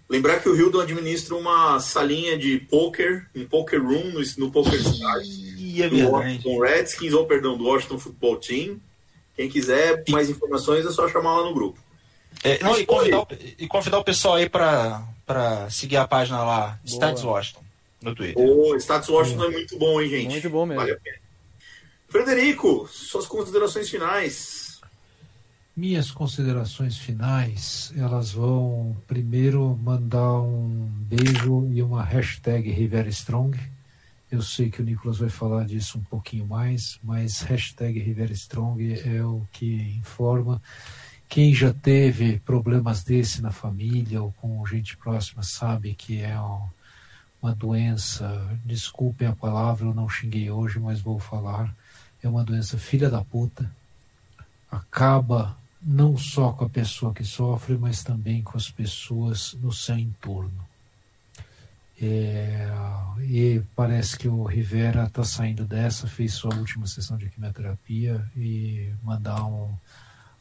Lembrar que o Hildon administra uma salinha de poker, um poker room no, no Poker Stars. E é do. Washington Redskins, ou perdão, do Washington Football Team. Quem quiser mais informações é só chamar lá no grupo. É, não, e, convidar o, e convidar o pessoal aí pra seguir a página lá, Stats Washington, no Twitter. O Status Washington é muito bom, hein, gente? Muito bom mesmo. Vale a pena. Frederico, suas considerações finais. Minhas considerações finais, elas vão primeiro mandar um beijo e uma hashtag Rivera Strong. Eu sei que o Nicolas vai falar disso um pouquinho mais, mas hashtag Rivera Strong é o que informa. Quem já teve problemas desse na família ou com gente próxima sabe que é um- uma doença, desculpem a palavra, eu não xinguei hoje, mas vou falar, é uma doença filha da puta, acaba não só com a pessoa que sofre, mas também com as pessoas no seu entorno. É, e parece que o Rivera está saindo dessa, fez sua última sessão de quimioterapia e mandar um,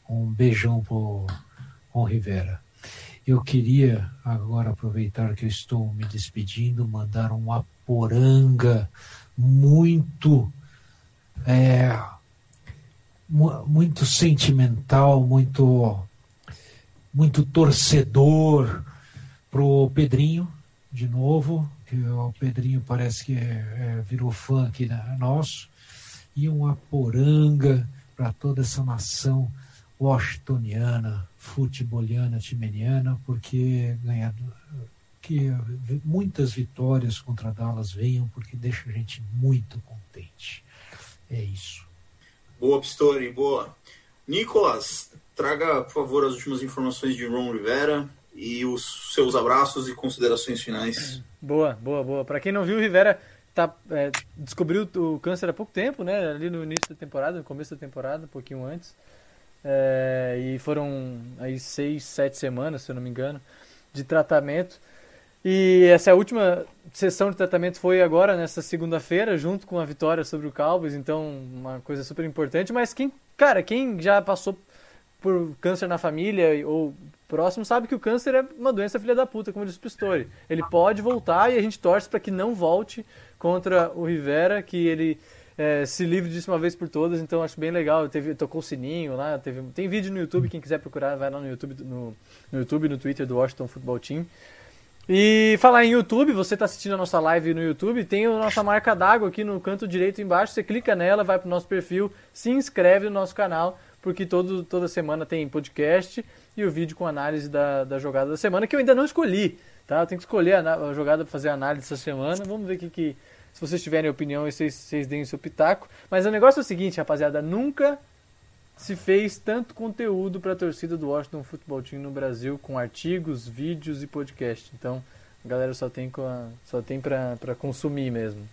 um beijão pro o Rivera. Eu queria agora aproveitar que eu estou me despedindo, mandar um aporanga muito é, muito sentimental, muito muito torcedor pro Pedrinho de novo, que o Pedrinho parece que é- é, virou fã aqui né, nosso, e uma poranga para toda essa nação washingtoniana, futeboliana, timeniana, porque ganhar que muitas vitórias contra Dallas venham, porque deixa a gente muito contente. É isso. Boa, Pistori, boa. Nicolas, traga, por favor, as últimas informações de Ron Rivera e os seus abraços e considerações finais. Boa, boa, boa. Pra quem não viu, Rivera tá, é, descobriu o câncer há pouco tempo, né? Ali no início da temporada, no começo da temporada, um pouquinho antes. É, e foram aí seis, sete semanas, se eu não me engano, de tratamento. E essa última sessão de tratamento foi agora, nessa segunda-feira, junto com a vitória sobre o Cowboys, então uma coisa super importante. Mas quem, cara, quem já passou por câncer na família ou próximo sabe que o câncer é uma doença filha da puta, como disse o Pistori. Ele pode voltar e a gente torce para que não volte contra o Rivera, que ele é, se livre disso uma vez por todas. Então acho bem legal. Teve, tocou o sininho lá, teve, tem vídeo no YouTube, quem quiser procurar, vai lá no YouTube, no, no YouTube, no Twitter do Washington Football Team. E falar em YouTube, você está assistindo a nossa live no YouTube, tem a nossa marca d'água aqui no canto direito embaixo, você clica nela, vai para o nosso perfil, se inscreve no nosso canal, porque todo, toda semana tem podcast e o vídeo com análise da, da jogada da semana, que eu ainda não escolhi, tá? Eu tenho que escolher a, a jogada para fazer a análise essa semana, vamos ver o que, que se vocês tiverem opinião, vocês, vocês deem o seu pitaco. Mas o negócio é o seguinte, rapaziada, nunca se fez tanto conteúdo para a torcida do Washington Football Team no Brasil, com artigos, vídeos e podcast. Então, a galera só tem, só tem para consumir mesmo.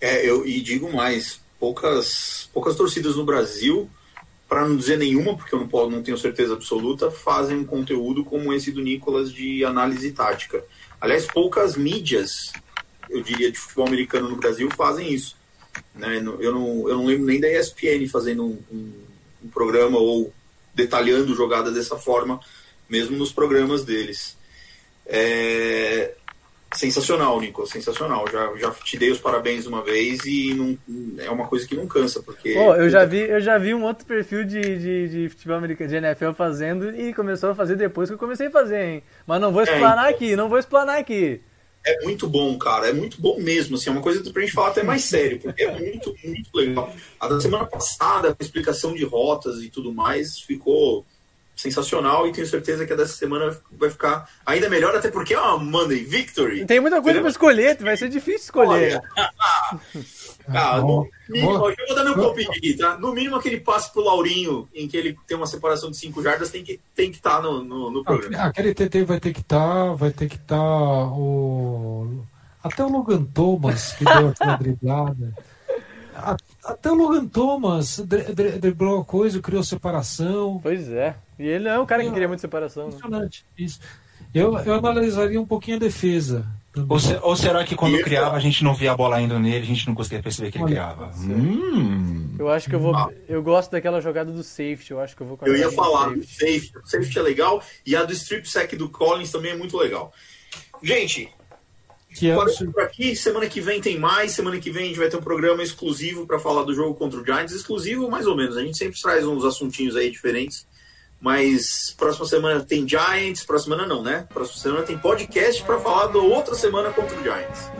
É, eu e digo mais, poucas, poucas torcidas no Brasil, para não dizer nenhuma, porque eu não, posso, não tenho certeza absoluta, fazem um conteúdo como esse do Nicolas de análise tática. Aliás, poucas mídias, eu diria, de futebol americano no Brasil fazem isso. Né? Eu, não, eu não lembro nem da ESPN fazendo um, um, um programa ou detalhando jogada dessa forma, mesmo nos programas deles. É, Sensacional, Nico, sensacional. Já, já te dei os parabéns uma vez e não, é uma coisa que não cansa, porque. Eu já vi, eu já vi um outro perfil de, de, de futebol americano, de NFL fazendo e começou a fazer depois que eu comecei a fazer, hein? Mas não vou explanar então. aqui, não vou explanar aqui. É muito bom, cara. É muito bom mesmo. Assim, é uma coisa pra gente falar até mais sério, porque é muito, muito legal. A da semana passada, a explicação de rotas e tudo mais, ficou sensacional e tenho certeza que a dessa semana vai ficar ainda melhor, até porque é uma Monday Victory. Tem muita coisa para escolher, vai ser difícil escolher. ah, no mínimo, eu vou dar meu palpite aqui, tá? No mínimo aquele passe pro Laurinho, em que ele tem uma separação de 5 jardas, tem que estar tem que tá no, no, no programa. Ah, aquele TT vai ter que estar, tá, vai ter que estar tá o... Até o Logan Thomas, que deu aquela driblada. Até o Logan Thomas driblou a coisa, criou separação. Pois é. E ele não é o cara que queria muito separação. Né? Impressionante. Né? Isso. Eu, eu analisaria um pouquinho a defesa. Ou, se, ou, será que quando criava a gente não via a bola indo nele, a gente não conseguia perceber que ele criava? Hum. Eu acho que eu vou. Ah. Eu gosto daquela jogada do safety. Eu acho que eu vou. Eu ia falar do safety. O safety é legal e a do strip sack do Collins também é muito legal. Gente, que é por aqui. Semana que vem tem mais. Semana que vem a gente vai ter um programa exclusivo para falar do jogo contra o Giants. Exclusivo, mais ou menos. A gente sempre traz uns assuntinhos aí diferentes. Mas próxima semana tem Giants. Próxima semana não, né? Próxima semana tem podcast para falar da outra semana contra o Giants.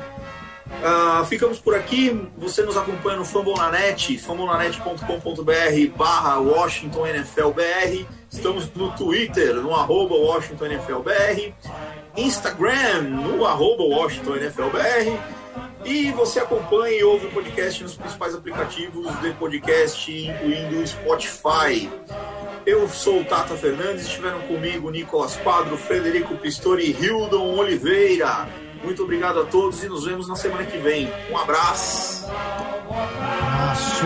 Uh, ficamos por aqui. Você nos acompanha no Fambonanet, fambonanet.com.br barra Washington NFL BR. Estamos no Twitter, no arroba Washington NFL BR. Instagram, no arroba Washington NFL BR. E você acompanha e ouve o podcast nos principais aplicativos de podcast, incluindo o Spotify. Eu sou o Tata Fernandes, estiveram comigo Nicolas Quadro, Frederico Pistori e Hildon Oliveira. Muito obrigado a todos e nos vemos na semana que vem. Um abraço. Abraço.